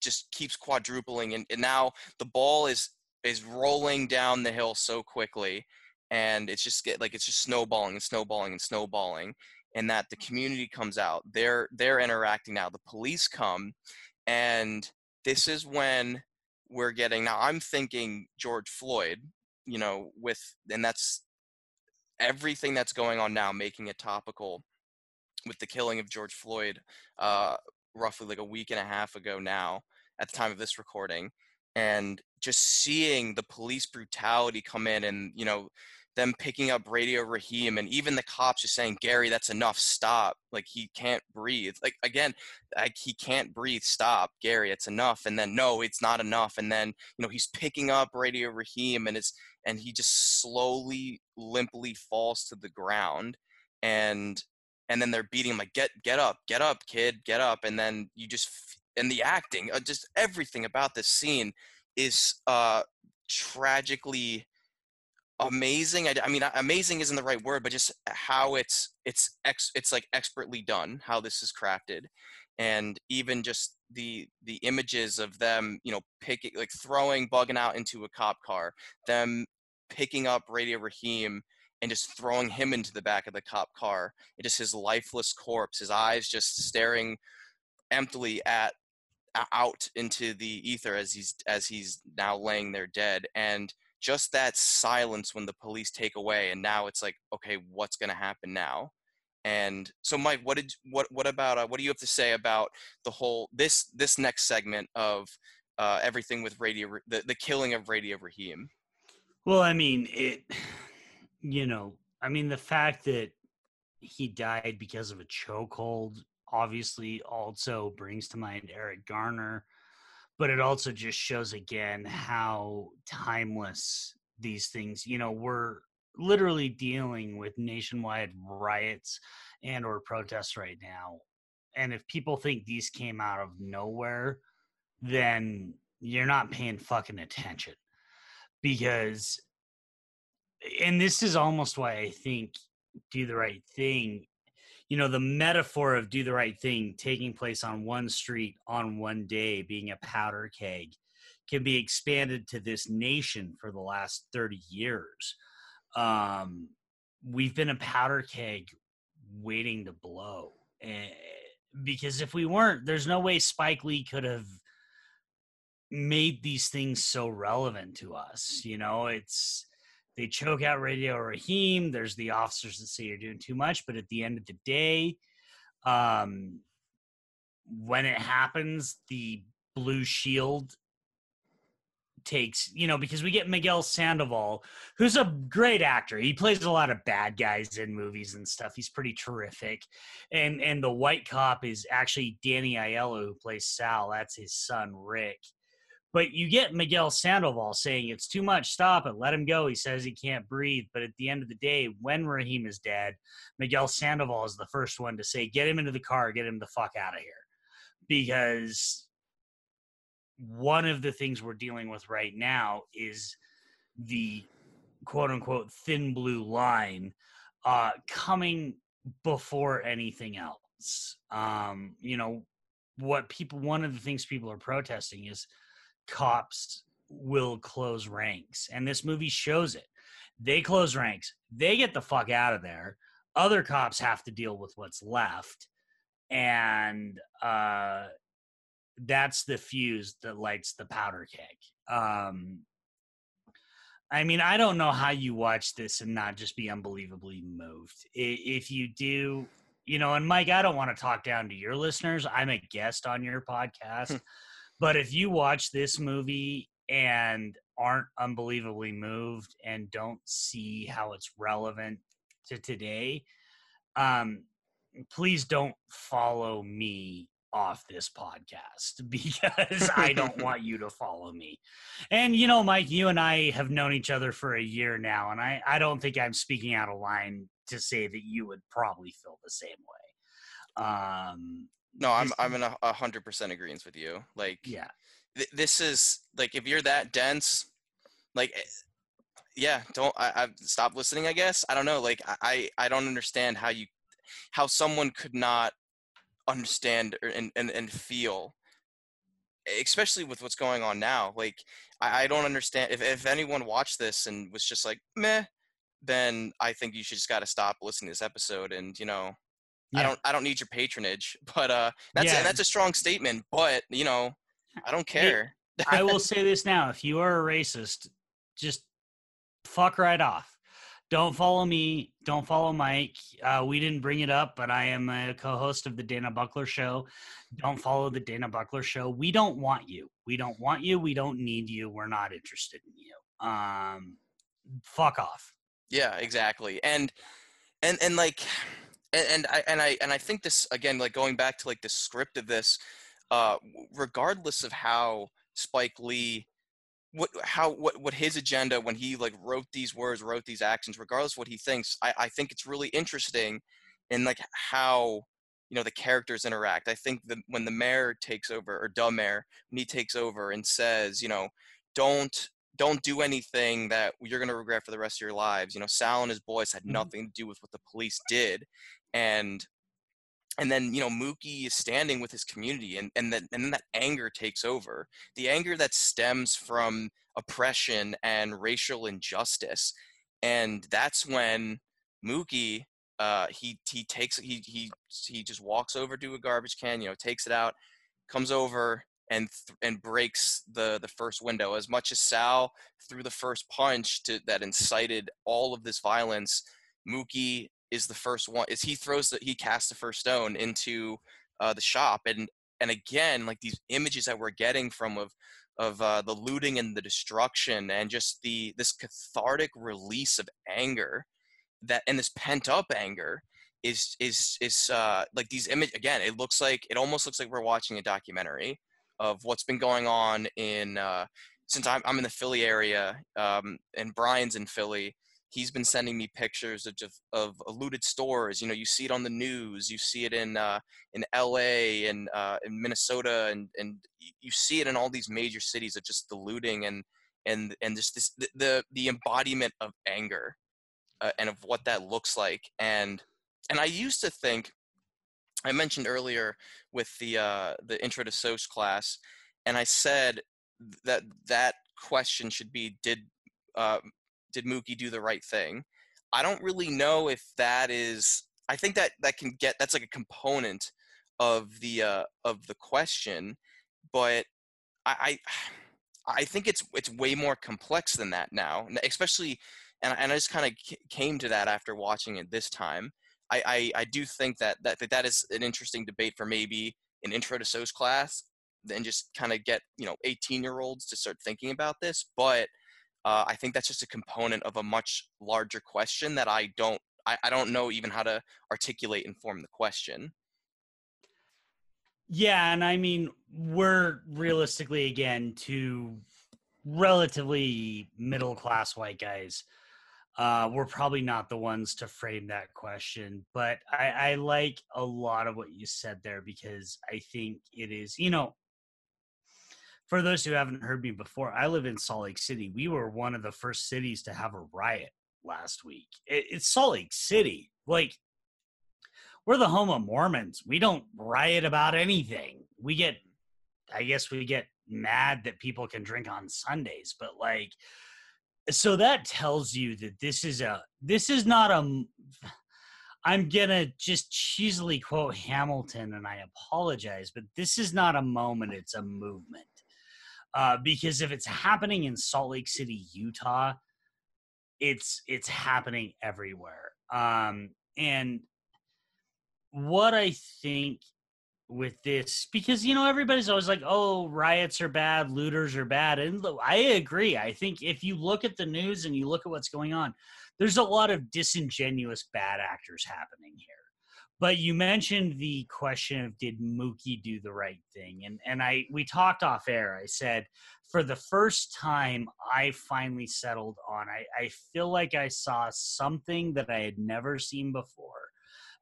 just keeps quadrupling and, and now the ball is is rolling down the hill so quickly and it's just get like it's just snowballing and snowballing and snowballing and that the community comes out they're they're interacting now the police come and this is when we're getting now i'm thinking george floyd you know with and that's everything that's going on now making it topical with the killing of George Floyd uh, roughly like a week and a half ago now at the time of this recording and just seeing the police brutality come in and you know them picking up Radio Raheem and even the cops just saying, Gary, that's enough, stop. Like he can't breathe. Like again, like he can't breathe, stop, Gary, it's enough. And then no, it's not enough. And then, you know, he's picking up Radio Raheem and it's and he just slowly, limply falls to the ground. And and then they're beating him like, get get up, get up, kid, get up. And then you just and the acting, uh, just everything about this scene is uh tragically amazing. I, I, mean, amazing isn't the right word, but just how it's it's ex, it's like expertly done. How this is crafted, and even just the the images of them, you know, picking like throwing bugging out into a cop car, them picking up Radio Raheem and just throwing him into the back of the cop car, and just his lifeless corpse, his eyes just staring emptily at out into the ether as he's as he's now laying there dead and just that silence when the police take away and now it's like okay what's going to happen now? And so mike what did what what about uh, what do you have to say about the whole this this next segment of uh, everything with radio the, the killing of radio raheem
well i mean it you know i mean the fact that he died because of a chokehold obviously also brings to mind eric garner but it also just shows again how timeless these things you know we're literally dealing with nationwide riots and or protests right now and if people think these came out of nowhere then you're not paying fucking attention because and this is almost why i think do the right thing you know the metaphor of do the right thing taking place on one street on one day being a powder keg can be expanded to this nation for the last 30 years. Um, we've been a powder keg waiting to blow and, because if we weren't there's no way spike lee could have made these things so relevant to us you know? It's they choke out Radio Raheem. There's the officers that say you're doing too much, but at the end of the day, um, when it happens, the blue shield takes you know because we get Miguel Sandoval, who's a great actor. He plays a lot of bad guys in movies and stuff. He's pretty terrific, and and the white cop is actually Danny Aiello who plays Sal. That's his son Rick. But you get Miguel Sandoval saying it's too much, stop it, let him go. He says he can't breathe. But at the end of the day, when Raheem is dead, Miguel Sandoval is the first one to say, get him into the car, get him the fuck out of here. Because one of the things we're dealing with right now is the quote unquote thin blue line uh, coming before anything else. Um, you know, what people, one of the things people are protesting is cops will close ranks. And this movie shows it. They close ranks, they get the fuck out of there. Other cops have to deal with what's left. And uh, that's the fuse that lights the powder keg. Um, I mean, I don't know how you watch this and not just be unbelievably moved. If you do, you know, and Mike, I don't want to talk down to your listeners. I'm a guest on your podcast. But if you watch this movie and aren't unbelievably moved and don't see how it's relevant to today, um, please don't follow me off this podcast because I don't want you to follow me. And you know, Mike, you and I have known each other for a year now, and I, I don't think I'm speaking out of line to say that you would probably feel the same way. Um,
no, I'm I'm in a hundred percent agreement with you. Like,
yeah,
th- this is like if you're that dense, like, eh, yeah, don't I, I stop listening. I guess I don't know. Like, I I don't understand how you how someone could not understand and and and feel, especially with what's going on now. Like, I, I don't understand if if anyone watched this and was just like meh, then I think you should just got to stop listening to this episode and you know yeah. I don't I don't need your patronage. But uh that's yeah. a, that's a strong statement, but you know, I don't care.
I will say this now, if you are a racist, just fuck right off. Don't follow me. Don't follow Mike. Uh, we didn't bring it up, but I am a co-host of the Dana Buckler Show. Don't follow the Dana Buckler Show. We don't want you. We don't want you. We don't need you. We're not interested in you. Um, fuck off.
Yeah, exactly. And and and like and, and I and I and I think this again, like going back to like the script of this, uh, regardless of how Spike Lee what how what what his agenda when he like wrote these words wrote these actions regardless of what he thinks i i think it's really interesting in like how you know the characters interact i think that when the mayor takes over or Da Mayor when he takes over and says you know don't don't do anything that you're going to regret for the rest of your lives you know sal and his boys had
Mhm.
nothing to do with what the police did and and then you know Mookie is standing with his community and and then and then that anger takes over. The anger that stems from oppression and racial injustice and that's when Mookie uh he he takes he he he just walks over to a garbage can you know takes it out comes over and th- and breaks the the first window. As much as Sal threw the first punch to that incited all of this violence Mookie is the first one is he throws the he casts the first stone into uh, the shop and and again like these images that we're getting from of of uh, the looting and the destruction and just the this cathartic release of anger that and this pent up anger is is is uh like these image again it looks like it almost looks like we're watching a documentary of what's been going on in uh since I'm, I'm in the Philly area um, and Brian's in Philly, he's been sending me pictures of of looted stores. You know, you see it on the news, you see it in uh, in L.A. and uh, in Minnesota, and and you see it in all these major cities of just the looting and and and just this the the, embodiment of anger uh, and of what that looks like. And and I used to think I mentioned earlier with the uh, the intro to SOS class, and I said that that question should be did uh, did Mookie do the right thing? I don't really know if that is. I think that that can get that's like a component of the uh, of the question, but I, I I think it's it's way more complex than that now, especially and and I just kind of came to that after watching it this time. I, I, I do think that, that that is an interesting debate for maybe an intro to SOS class and just kind of get you know 18 year olds to start thinking about this but uh, i think that's just a component of a much larger question that i don't I, I don't know even how to articulate and form the question
Yeah, and I mean, we're realistically again two relatively middle class white guys. Uh, we're probably not the ones to frame that question, but I, I like a lot of what you said there because I think it is, you know, for those who haven't heard me before, I live in Salt Lake City. We were one of the first cities to have a riot last week. It, it's Salt Lake City. Like, we're the home of Mormons. We don't riot about anything. We get, I guess, we get mad that people can drink on Sundays, but like, so that tells you that this is a, this is not a, I'm gonna just cheesily quote Hamilton, and I apologize, but this is not a moment; it's a movement. Uh, because if it's happening in Salt Lake City, Utah, it's it's happening everywhere. Um, and what I think with this, because you know everybody's always like, "Oh, riots are bad, looters are bad," and I agree. I think if you look at the news and you look at what's going on, there's a lot of disingenuous bad actors happening here. But you mentioned the question of did Mookie do the right thing, and and I we talked off air. I said for the first time I finally settled on. I I feel like I saw something that I had never seen before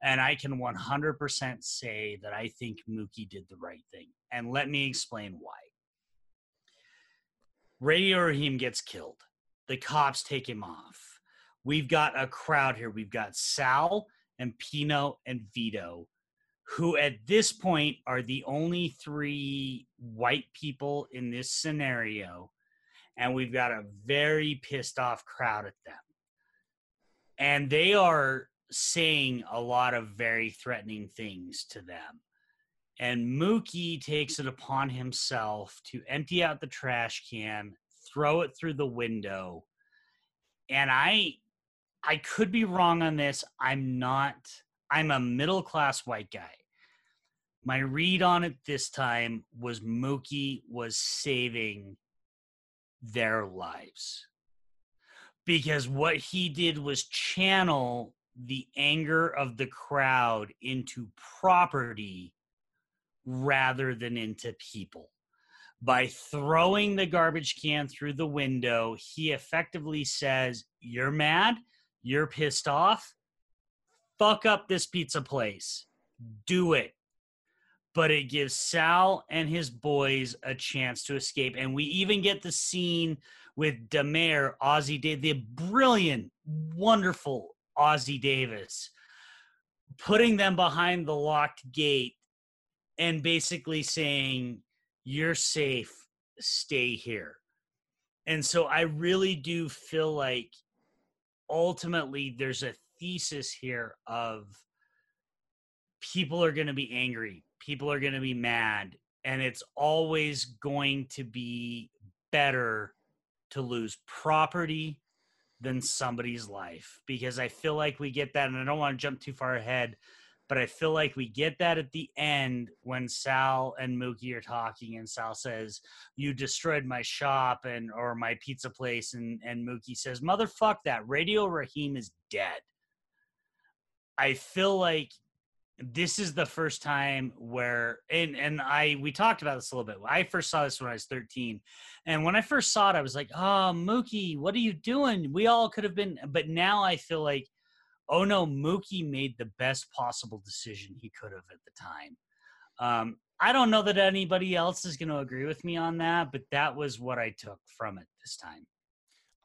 and I can 100% say that I think Mookie did the right thing. And let me explain why. Radio Raheem gets killed. The cops take him off. We've got a crowd here. We've got Sal and Pino and Vito, who at this point are the only three white people in this scenario. And we've got a very pissed off crowd at them. And they are saying a lot of very threatening things to them. And Mookie takes it upon himself to empty out the trash can, throw it through the window. And I I could be wrong on this. I'm not I'm a middle class white guy. My read on it this time was Mookie was saving their lives. because what he did was channel the anger of the crowd into property rather than into people. By throwing the garbage can through the window, he effectively says, You're mad, you're pissed off, fuck up this pizza place, do it. But it gives Sal and his boys a chance to escape. And we even get the scene with Mayor, Ossie Day, the brilliant, wonderful Ossie Davis, putting them behind the locked gate and basically saying, You're safe, stay here. And so I really do feel like ultimately there's a thesis here of people are going to be angry, people are going to be mad, and it's always going to be better to lose property than somebody's life. Because I feel like we get that, and I don't want to jump too far ahead, but I feel like we get that at the end when Sal and Mookie are talking, and Sal says, "You destroyed my shop and or my pizza place," and and Mookie says, "Motherfuck that! Radio Raheem is dead." I feel like this is the first time where and and I we talked about this a little bit. I first saw this when I was 13. And when I first saw it, I was like, oh Mookie, what are you doing? We all could have been but now I feel like, oh no, Mookie made the best possible decision he could have at the time. Um, I don't know that anybody else is gonna agree with me on that, but that was what I took from it this time.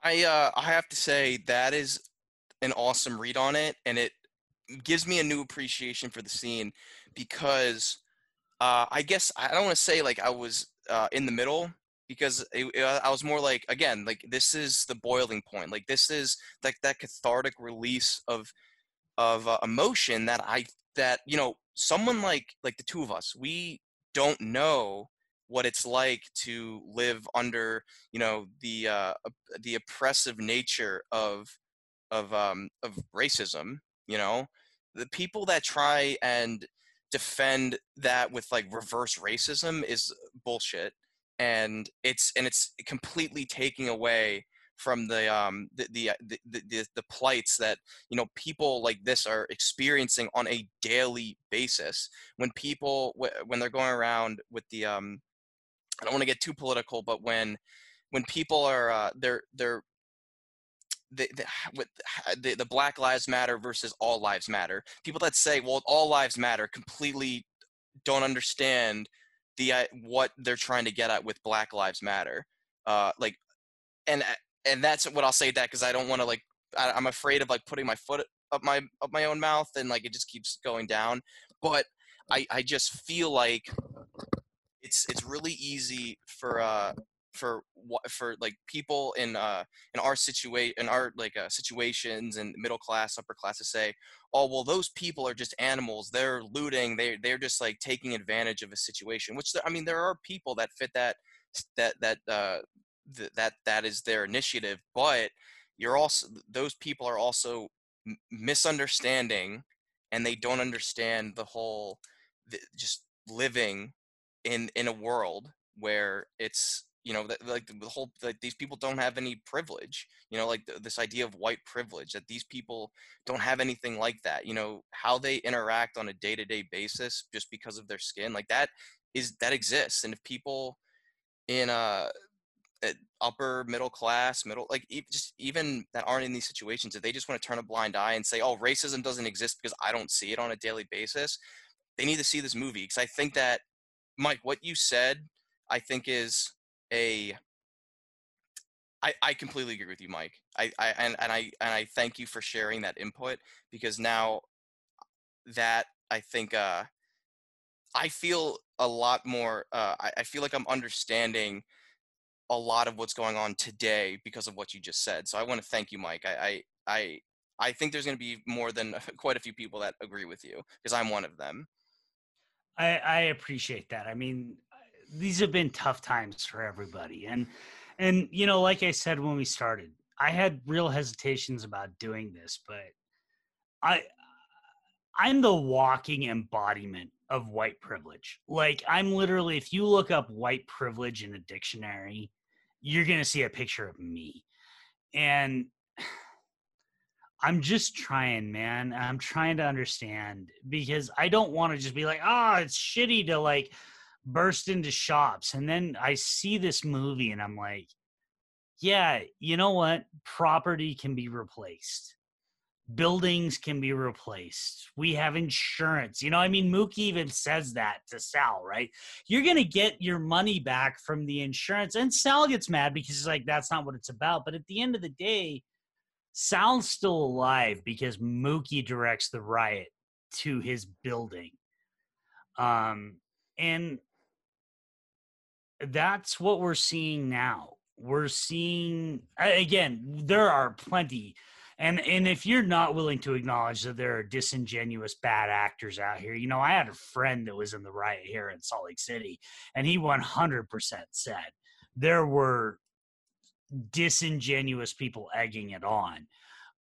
I uh I have to say that is an awesome read on it and it gives me a new appreciation for the scene because uh, I guess I don't want to say like I was uh, in the middle because it, it, I was more like again like this is the boiling point like this is like that cathartic release of of uh, emotion that I that you know someone like like the two of us we don't know what it's like to live under you know the uh, the oppressive nature of of um, of racism you know? The people that try and defend that with like reverse racism is bullshit and it's and it's completely taking away from the um the the, uh, the the the plights that you know people like this are experiencing on a daily basis when people when they're going around with the um I don't want to get too political but when when people are uh, they're they're the, the, the, the Black Lives Matter versus All Lives Matter. People that say, "Well, all lives matter," completely don't understand the uh, what they're trying to get at with Black Lives Matter. Uh, like, and and that's what I'll say that because I don't want to like I, I'm afraid of like putting my foot up my up my own mouth and like it just keeps going down. But I I just feel like it's it's really easy for uh for for like people in uh in our situation in our like uh, situations and middle class upper class to say oh well those people are just animals. They're looting. They they're just like taking advantage of a situation which i mean there are people that fit that that that uh th- that that is their initiative but you're also those people are also misunderstanding and they don't understand the whole just living in in a world where it's you know that like the whole like these people don't have any privilege you know like this idea of white privilege that these people don't have anything like that you know how they interact on a day-to-day basis just because of their skin like that is that exists and if people in uh upper middle class middle like just even that aren't in these situations if they just want to turn a blind eye and say oh racism doesn't exist because i don't see it on a daily basis they need to see this movie because i think that mike what you said i think is a I, I completely agree with you, Mike. I, I and, and I and I thank you for sharing that input because now that I think uh, I feel a lot more. Uh, I, I feel like I'm understanding a lot of what's going on today because of what you just said. So I want to thank you, Mike. I I I, I think there's going to be more than quite a few people that agree with you because I'm one of them.
I, I appreciate that. I mean, these have been tough times for everybody. And and you know like i said when we started i had real hesitations about doing this but i i'm the walking embodiment of white privilege. Like i'm literally if you look up white privilege in a dictionary you're going to see a picture of me. And I'm just trying, man. I'm trying to understand because I don't want to just be like, oh, it's shitty to like burst into shops. And then I see this movie and I'm like, yeah, you know what? Property can be replaced. Buildings can be replaced. We have insurance. You know, I mean, Mookie even says that to Sal, right? You're going to get your money back from the insurance. And Sal gets mad because he's like, that's not what it's about. But at the end of the day, Sal's still alive because Mookie directs the riot to his building. Um, and that's what we're seeing now. We're seeing again, there are plenty. And and if you're not willing to acknowledge that there are disingenuous bad actors out here, you know, I had a friend that was in the riot here in Salt Lake City, and he 100% said there were disingenuous people egging it on.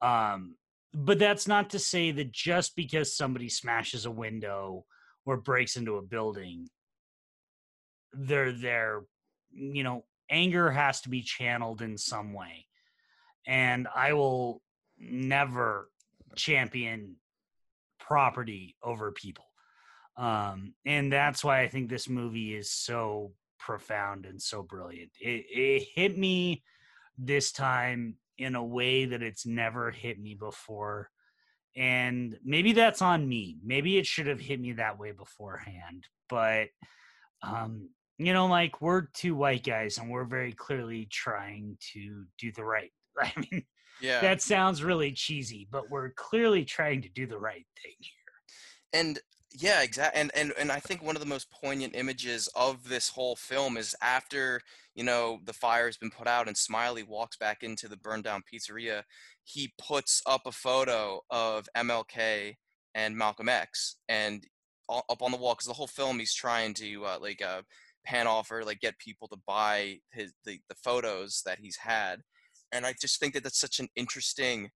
Um, but that's not to say that just because somebody smashes a window or breaks into a building, they're there. You know, anger has to be channeled in some way. And I will never champion property over people. Um, and that's why I think this movie is so profound and so brilliant. It, it hit me this time in a way that it's never hit me before. And maybe that's on me. Maybe it should have hit me that way beforehand. But, um, you know, like we're two white guys and we're very clearly trying to do the right. I mean, yeah, that sounds really cheesy, but we're clearly trying to do the right thing here.
And yeah, exactly. And, and and I think one of the most poignant images of this whole film is after you know the fire has been put out and Smiley walks back into the burned down pizzeria. He puts up a photo of MLK and Malcolm X, and up on the wall because the whole film he's trying to uh, like uh, pan offer, like get people to buy his the, the photos that he's had, and I just think that that's such an interesting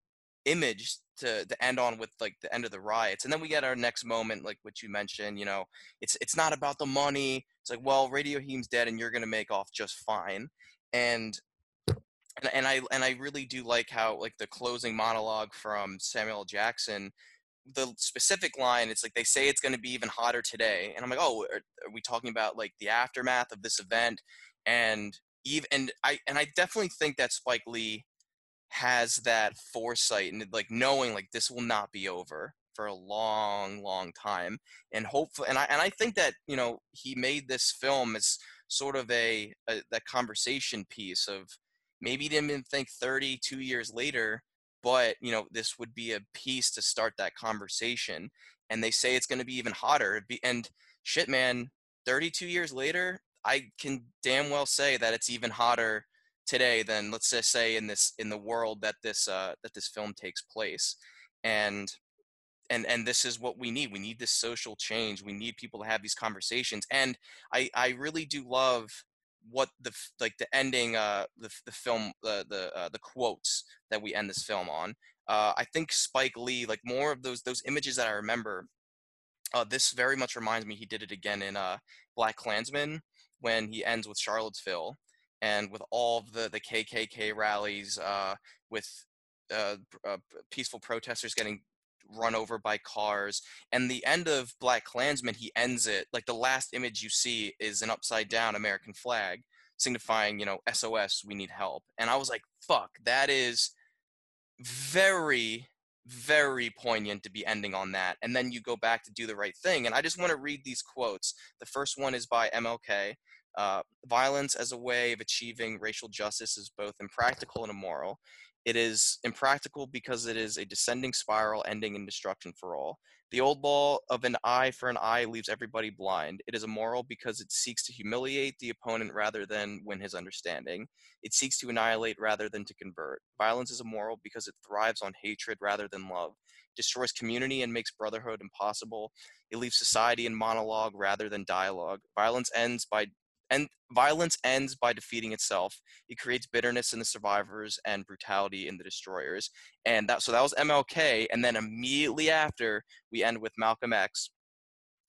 image to, to end on with like the end of the riots and then we get our next moment like what you mentioned you know it's it's not about the money it's like well Radio Raheem's dead and you're gonna make off just fine and and, and i and i really do like how like the closing monologue from samuel jackson the specific line it's like they say it's going to be even hotter today and i'm like oh are, are we talking about like the aftermath of this event? And even and i and i definitely think that spike lee has that foresight and like knowing like this will not be over for a long long time and hopefully and I and I think that you know he made this film as sort of a, a that conversation piece of maybe he didn't even think 32 years later but you know this would be a piece to start that conversation and they say it's going to be even hotter and shit man 32 years later I can damn well say that it's even hotter today than let's just say in this in the world that this uh, that this film takes place and and and this is what we need. We need this social change. We need people to have these conversations and i i really do love what the like the ending uh the, the film uh, the uh, the quotes that we end this film on. Uh i think spike lee like more of those those images that i remember uh this very much reminds me he did it again in uh black klansman when he ends with charlottesville and with all of the the KKK rallies, uh, with uh, uh, peaceful protesters getting run over by cars, and the end of Black Klansman, he ends it like the last image you see is an upside down American flag signifying, you know, SOS, we need help. And I was like, fuck, that is very very poignant to be ending on that. And then you go back to do the right thing. And I just want to read these quotes. The first one is by MLK. Uh, violence as a way of achieving racial justice is both impractical and immoral. It is impractical because it is a descending spiral ending in destruction for all. The old law of an eye for an eye leaves everybody blind. It is immoral because it seeks to humiliate the opponent rather than win his understanding. It seeks to annihilate rather than to convert. Violence is immoral because it thrives on hatred rather than love, destroys community and makes brotherhood impossible. It leaves society in monologue rather than dialogue. Violence ends by and violence ends by defeating itself. It creates bitterness in the survivors and brutality in the destroyers. And that so that was MLK. And then immediately after, we end with Malcolm X.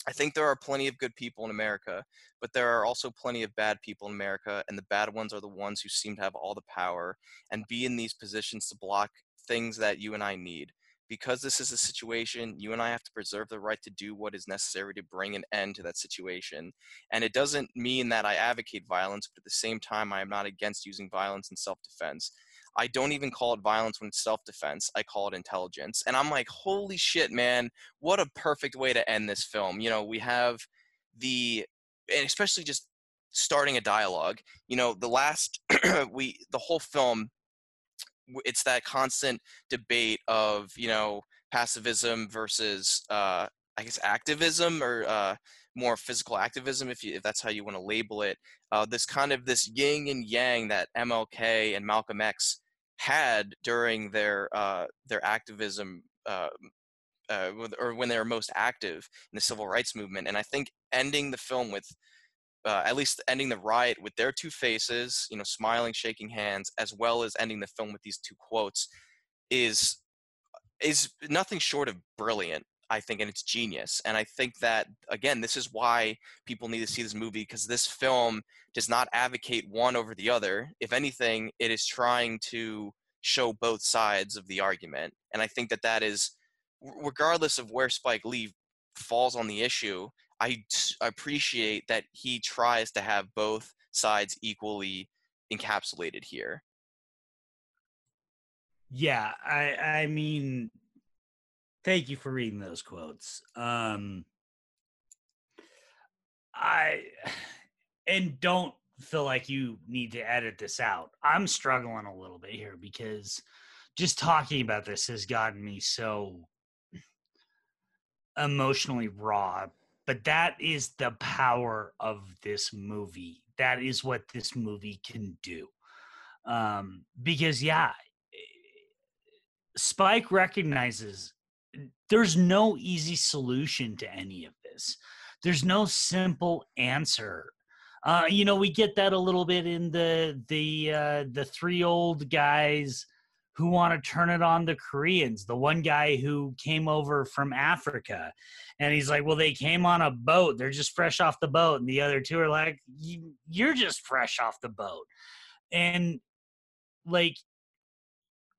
I think there are plenty of good people in America, but there are also plenty of bad people in America, and the bad ones are the ones who seem to have all the power and be in these positions to block things that you and I need. Because this is a situation, you and I have to preserve the right to do what is necessary to bring an end to that situation. And it doesn't mean that I advocate violence, but at the same time, I am not against using violence in self defense. I don't even call it violence when it's self defense. I call it intelligence. And I'm like, holy shit, man, what a perfect way to end this film. You know, we have the, and especially just starting a dialogue. You know, the last, we, the whole film, it's that constant debate of, you know, passivism versus, uh, I guess, activism or, uh, more physical activism, if you if that's how you want to label it. Uh, this kind of this yin and yang that MLK and Malcolm X had during their uh, their activism uh, uh, or when they were most active in the civil rights movement. And I think ending the film with uh, at least ending the riot with their two faces, you know, smiling, shaking hands, as well as ending the film with these two quotes, is is nothing short of brilliant. I think, and it's genius. And I think that again, this is why people need to see this movie because this film does not advocate one over the other. If anything, it is trying to show both sides of the argument. And I think that that is, regardless of where Spike Lee falls on the issue, I appreciate that he tries to have both sides equally encapsulated here.
Yeah, I I mean Thank you for reading those quotes. Um, I and don't feel like you need to edit this out. I'm struggling a little bit here because just talking about this has gotten me so emotionally raw. But that is the power of this movie. That is what this movie can do. Um, because yeah, Spike recognizes there's no easy solution to any of this. There's no simple answer. Uh, you know, we get that a little bit in the the uh, the three old guys who want to turn it on the Koreans. The one guy who came over from Africa, and he's like, "Well, they came on a boat. They're just fresh off the boat." And the other two are like, "You're just fresh off the boat," and like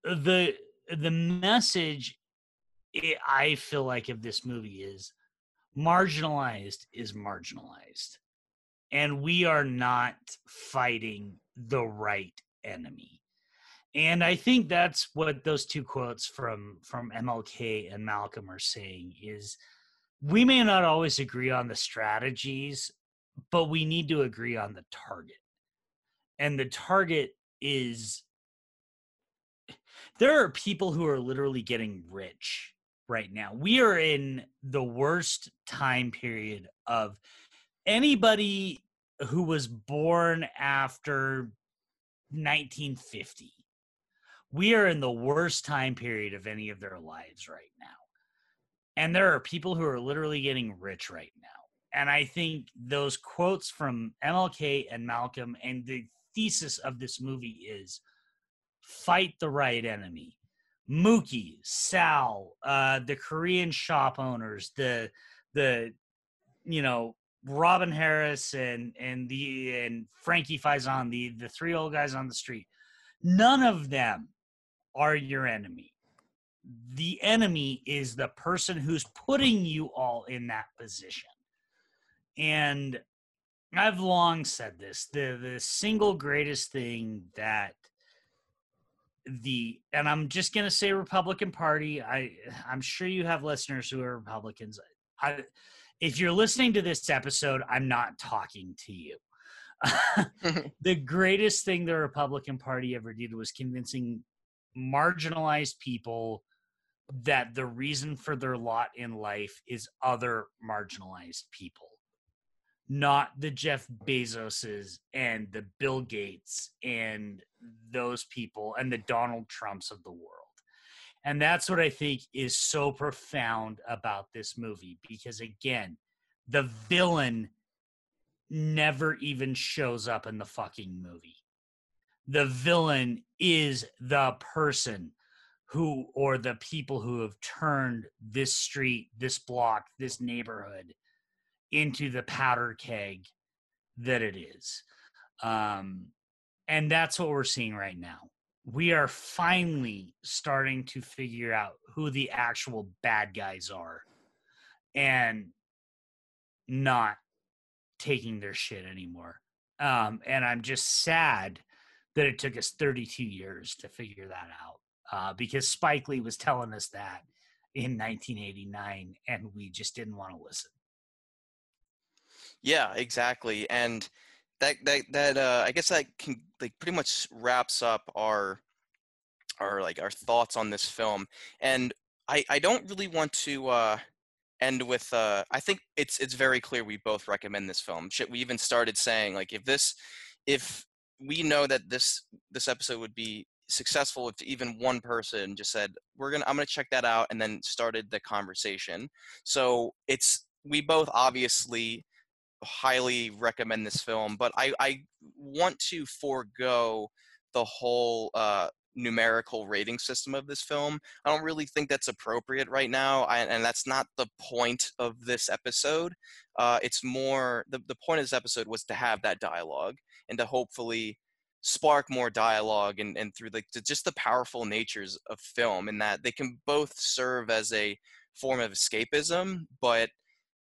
the the message it, I feel like of this movie is marginalized is marginalized and we are not fighting the right enemy and i think that's what those two quotes from from mlk and malcolm are saying is we may not always agree on the strategies but we need to agree on the target and the target is there are people who are literally getting rich right now. We are in the worst time period of anybody who was born after 1950. We are in the worst time period of any of their lives right now. And there are people who are literally getting rich right now. And I think those quotes from MLK and Malcolm and the thesis of this movie is fight the right enemy Mookie, Sal, uh, the Korean shop owners, the the you know Robin Harris and and the and Frankie Faison, the the three old guys on the street. None of them are your enemy. The enemy is the person who's putting you all in that position. And I've long said this: the the single greatest thing that the and I'm just going to say Republican Party. I I'm sure you have listeners who are Republicans. I if you're listening to this episode, I'm not talking to you. the greatest thing the Republican Party ever did was convincing marginalized people that the reason for their lot in life is other marginalized people not the Jeff Bezoses and the Bill Gates and those people and the Donald Trumps of the world. And that's what I think is so profound about this movie because, again, the villain never even shows up in the fucking movie. The villain is the person who, or the people who have turned this street, this block, this neighborhood into the powder keg that it is. Um, and that's what we're seeing right now. We are finally starting to figure out who the actual bad guys are and not taking their shit anymore. Um, and I'm just sad that it took us 32 years to figure that out uh, because Spike Lee was telling us that in 1989 and we just didn't want to listen.
Yeah, exactly. And that that that uh, I guess that can like pretty much wraps up our our like our thoughts on this film. And I I don't really want to uh, end with uh, I think it's it's very clear we both recommend this film. We even started saying like if this if we know that this this episode would be successful if even one person just said we're gonna i'm gonna check that out and then started the conversation so it's we both obviously highly recommend this film, but I, I want to forego the whole uh, numerical rating system of this film. I don't really think that's appropriate right now, I, and that's not the point of this episode. Uh, it's more the, the point of this episode was to have that dialogue and to hopefully spark more dialogue and, and through the, just the powerful natures of film and that they can both serve as a form of escapism, but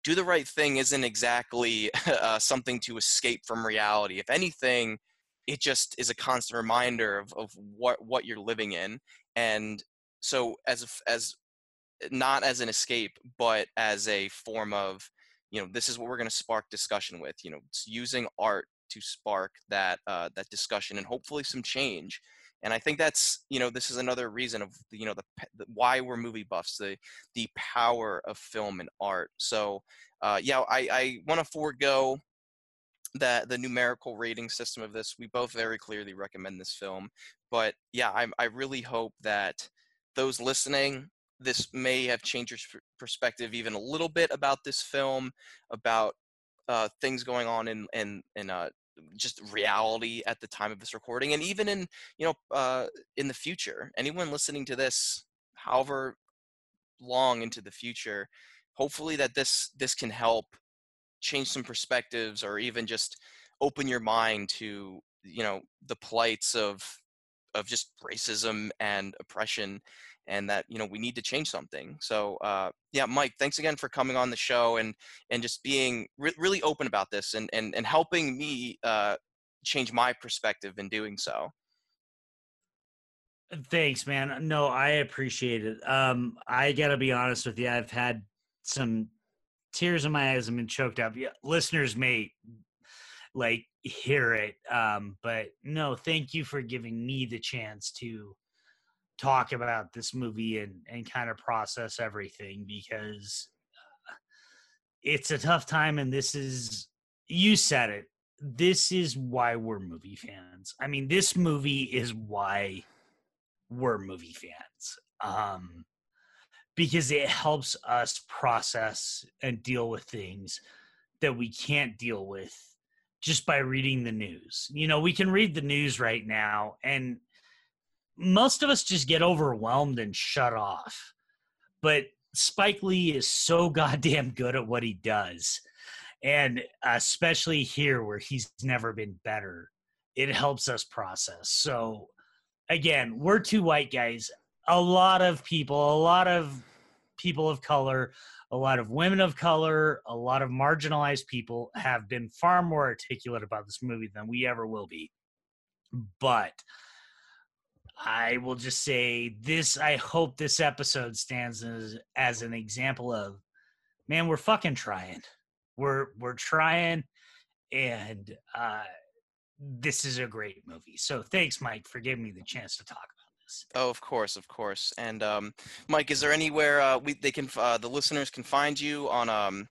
do the right thing isn't exactly uh, something to escape from reality. If anything, it just is a constant reminder of, of what what you're living in. And so, as as not as an escape, but as a form of, you know, this is what we're going to spark discussion with. You know, using art to spark that uh, that discussion and hopefully some change and I think that's you know this is another reason of you know the, the why we're movie buffs the the power of film and art. So uh, yeah, I I want to forego that the numerical rating system of this. We both very clearly recommend this film, but yeah, I I really hope that those listening this may have changed your perspective even a little bit about this film about uh, things going on in in in uh, just reality at the time of this recording and even in you know uh, in the future anyone listening to this however long into the future hopefully that this this can help change some perspectives or even just open your mind to you know the plights of of just racism and oppression and that you know we need to change something. So uh, yeah mike thanks again for coming on the show and and just being re- really open about this and and, and helping me uh, change my perspective in doing so.
Thanks man. No i appreciate it. Um i gotta be honest with you i've had some tears in my eyes and been choked up. Yeah, listeners may like hear it um but no thank you for giving me the chance to talk about this movie and and kind of process everything because uh, it's a tough time and this is you said it this is why we're movie fans. I mean this movie is why we're movie fans um because it helps us process and deal with things that we can't deal with just by reading the news. You know we can read the news right now and most of us just get overwhelmed and shut off. But Spike Lee is so goddamn good at what he does. And especially here where he's never been better, it helps us process. So, again, we're two white guys. A lot of people, a lot of people of color, a lot of women of color, a lot of marginalized people have been far more articulate about this movie than we ever will be. But I will just say this I hope this episode stands as, as an example of man, we're fucking trying. We're we're trying and uh this is a great movie. So thanks Mike for giving me the chance to talk about this.
Oh, of course, of course. And um Mike, is there anywhere uh we they can uh the listeners can find you on um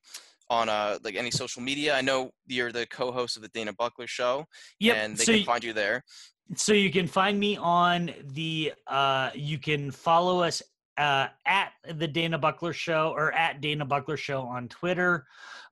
on uh like any social media? I know you're the co-host of the Dana Buckler show
yep.
and they
so
can
you,
find you there
so you can find me on the uh you can follow us uh at the Dana Buckler show or at Dana Buckler show on Twitter.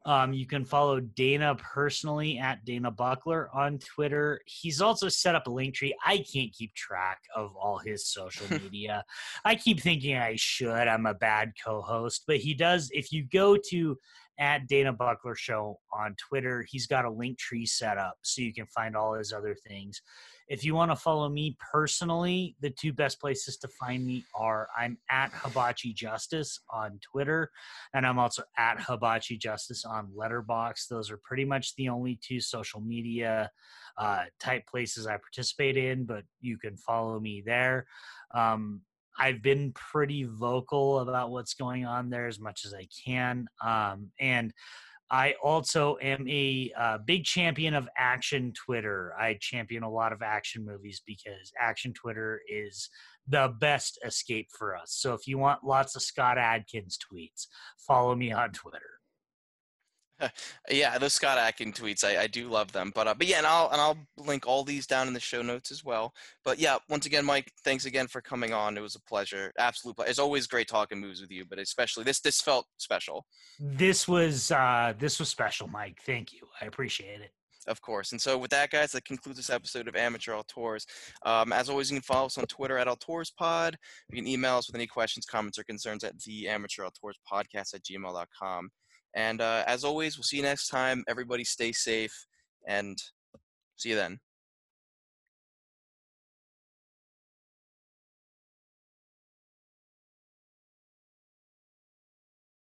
Um you can follow Dana personally at Dana Buckler on Twitter. He's also set up a link tree. I can't keep track of all his social media. I keep thinking I should. I'm a bad co-host, but he does if you go to at Dana Buckler Show on Twitter. He's got a link tree set up so you can find all his other things. If you want to follow me personally, the two best places to find me are I'm at Hibachi Justice on Twitter, and I'm also at Hibachi Justice on Letterboxd. Those are pretty much the only two social media uh, type places I participate in, but you can follow me there. Um, I've been pretty vocal about what's going on there as much as I can. Um, and I also am a uh, big champion of action Twitter. I champion a lot of action movies because action Twitter is the best escape for us. So if you want lots of Scott Adkins tweets, follow me on Twitter.
yeah, those Scott Adkins tweets, I, I do love them. But uh, but yeah, and I'll and I'll link all these down in the show notes as well. But yeah, once again, Mike, thanks again for coming on. It was a pleasure, absolute pleasure. It's always great talking moves with you, but especially this this felt special.
This was uh this was special, Mike. Thank you. I appreciate it.
Of course. And so, with that, guys, that concludes this episode of Amateur Auteurs. Um, as always, you can follow us on Twitter at AuteursPod. You can email us with any questions, comments, or concerns at the Amateur Auteurs Podcast at gmail.com. And uh, as always, we'll see you next time. Everybody stay safe and see you then.